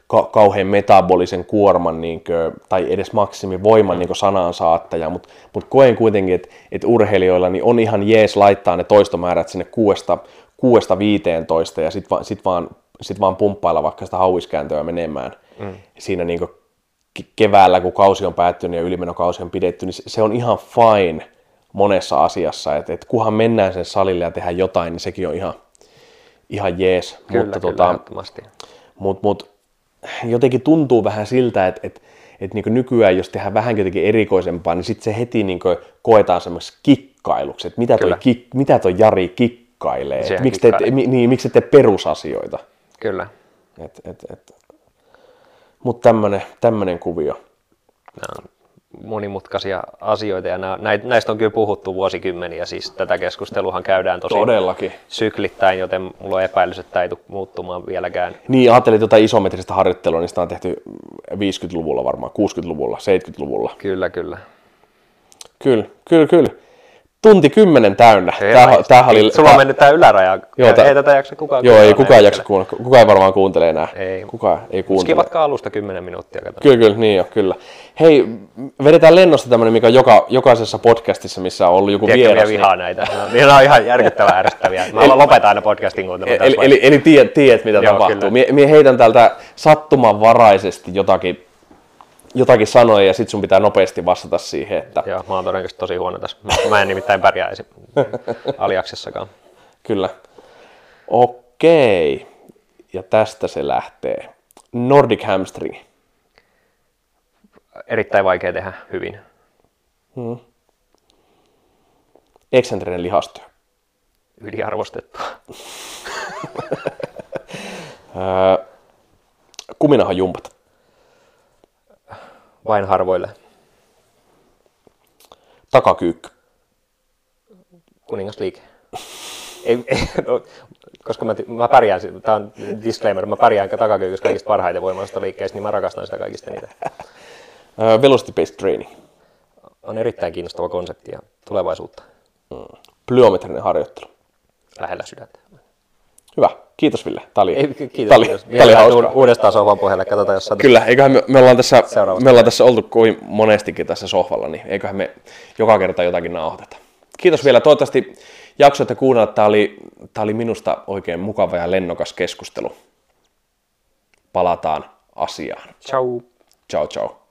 ka- kauhean metabolisen kuorman niin kuin, tai edes maksimivoiman niin sanaan saattaja, mutta mut koen kuitenkin, että et urheilijoilla niin on ihan jees laittaa ne toistomäärät sinne kuudesta, kuudesta 15 ja sitten va, sit vaan, sit vaan pumppailla vaikka sitä hauiskääntöä menemään. Mm. Siinä niin keväällä, kun kausi on päättynyt ja ylimenokausi on pidetty, niin se on ihan fine monessa asiassa, että et kunhan mennään sen salille ja tehdään jotain, niin sekin on ihan, ihan jees. Kyllä, mutta, kyllä, tota, mut, mut, jotenkin tuntuu vähän siltä, että et, et niin nykyään jos tehdään vähän jotenkin erikoisempaa, niin sitten se heti niin koetaan semmoisessa kikkailuksi, että mitä toi, kik, mitä toi Jari kikkailee, miksi te, niin, miksi te perusasioita. Kyllä. Et, et, et. Mutta tämmöinen kuvio. On monimutkaisia asioita ja näistä on kyllä puhuttu vuosikymmeniä, siis tätä keskusteluhan käydään tosi Todellakin. syklittäin, joten mulla on epäilys, että tämä ei tule muuttumaan vieläkään. Niin, ajattelin tuota isometristä harjoittelua, niin sitä on tehty 50-luvulla varmaan, 60-luvulla, 70-luvulla. Kyllä, kyllä. Kyllä, kyllä, kyllä tunti kymmenen täynnä. Tää oli, Sulla on mennyt tää yläraja. Joo, tää, ei tätä jaksa kukaan Joo, ei kukaan jaksa kuunnella. Kukaan ei varmaan kuuntele enää. Ei. Kukaan ei kuuntele. Skivatkaa alusta kymmenen minuuttia. Kato. Kyllä, kyllä, niin jo, kyllä. Hei, vedetään lennosta tämmönen, mikä on joka, jokaisessa podcastissa, missä on ollut joku Tiedätkö, vieras. Tiedätkö, vihaa näitä. Ne on ihan järkyttävän ärsyttäviä. Mä <laughs> eli, lopetan aina podcastin kuuntelun. Eli, eli, eli tiedät, tiedät mitä Joo, tapahtuu. Mie, mie heitän täältä sattumanvaraisesti jotakin jotakin sanoja ja sitten sun pitää nopeasti vastata siihen. Että... Joo, mä oon todennäköisesti tosi huono tässä. Mä en nimittäin pärjää esim. aliaksessakaan. Kyllä. Okei. Ja tästä se lähtee. Nordic hamstring. Erittäin vaikea tehdä hyvin. Hmm. Eksentrinen lihastyö. Yliarvostettua. Kuminahan jumpat. Vain harvoille. Takakyykky. Kuningasliike. ei, ei, no, koska mä, mä pärjään, tämä on disclaimer, mä pärjään takakyykyssä kaikista parhaiten voimasta liikkeistä, niin mä rakastan sitä kaikista niitä. velocity-based training. On erittäin kiinnostava konsepti ja tulevaisuutta. Mm. Plyometrinen harjoittelu. Lähellä sydäntä. Hyvä. Kiitos Ville. Tämä oli, Ei, kiitos, tämä oli, kiitos. Tämä oli hauska. Uudestaan sohvan pohjalle. Katsotaan, jos Kyllä, eiköhän me, me, ollaan tässä, me ollaan tässä oltu kuin monestikin tässä sohvalla, niin eiköhän me joka kerta jotakin nauhoiteta. Kiitos vielä. Toivottavasti jaksoitte kuunnella. Tämä oli, tämä oli minusta oikein mukava ja lennokas keskustelu. Palataan asiaan. Ciao. Ciao, ciao.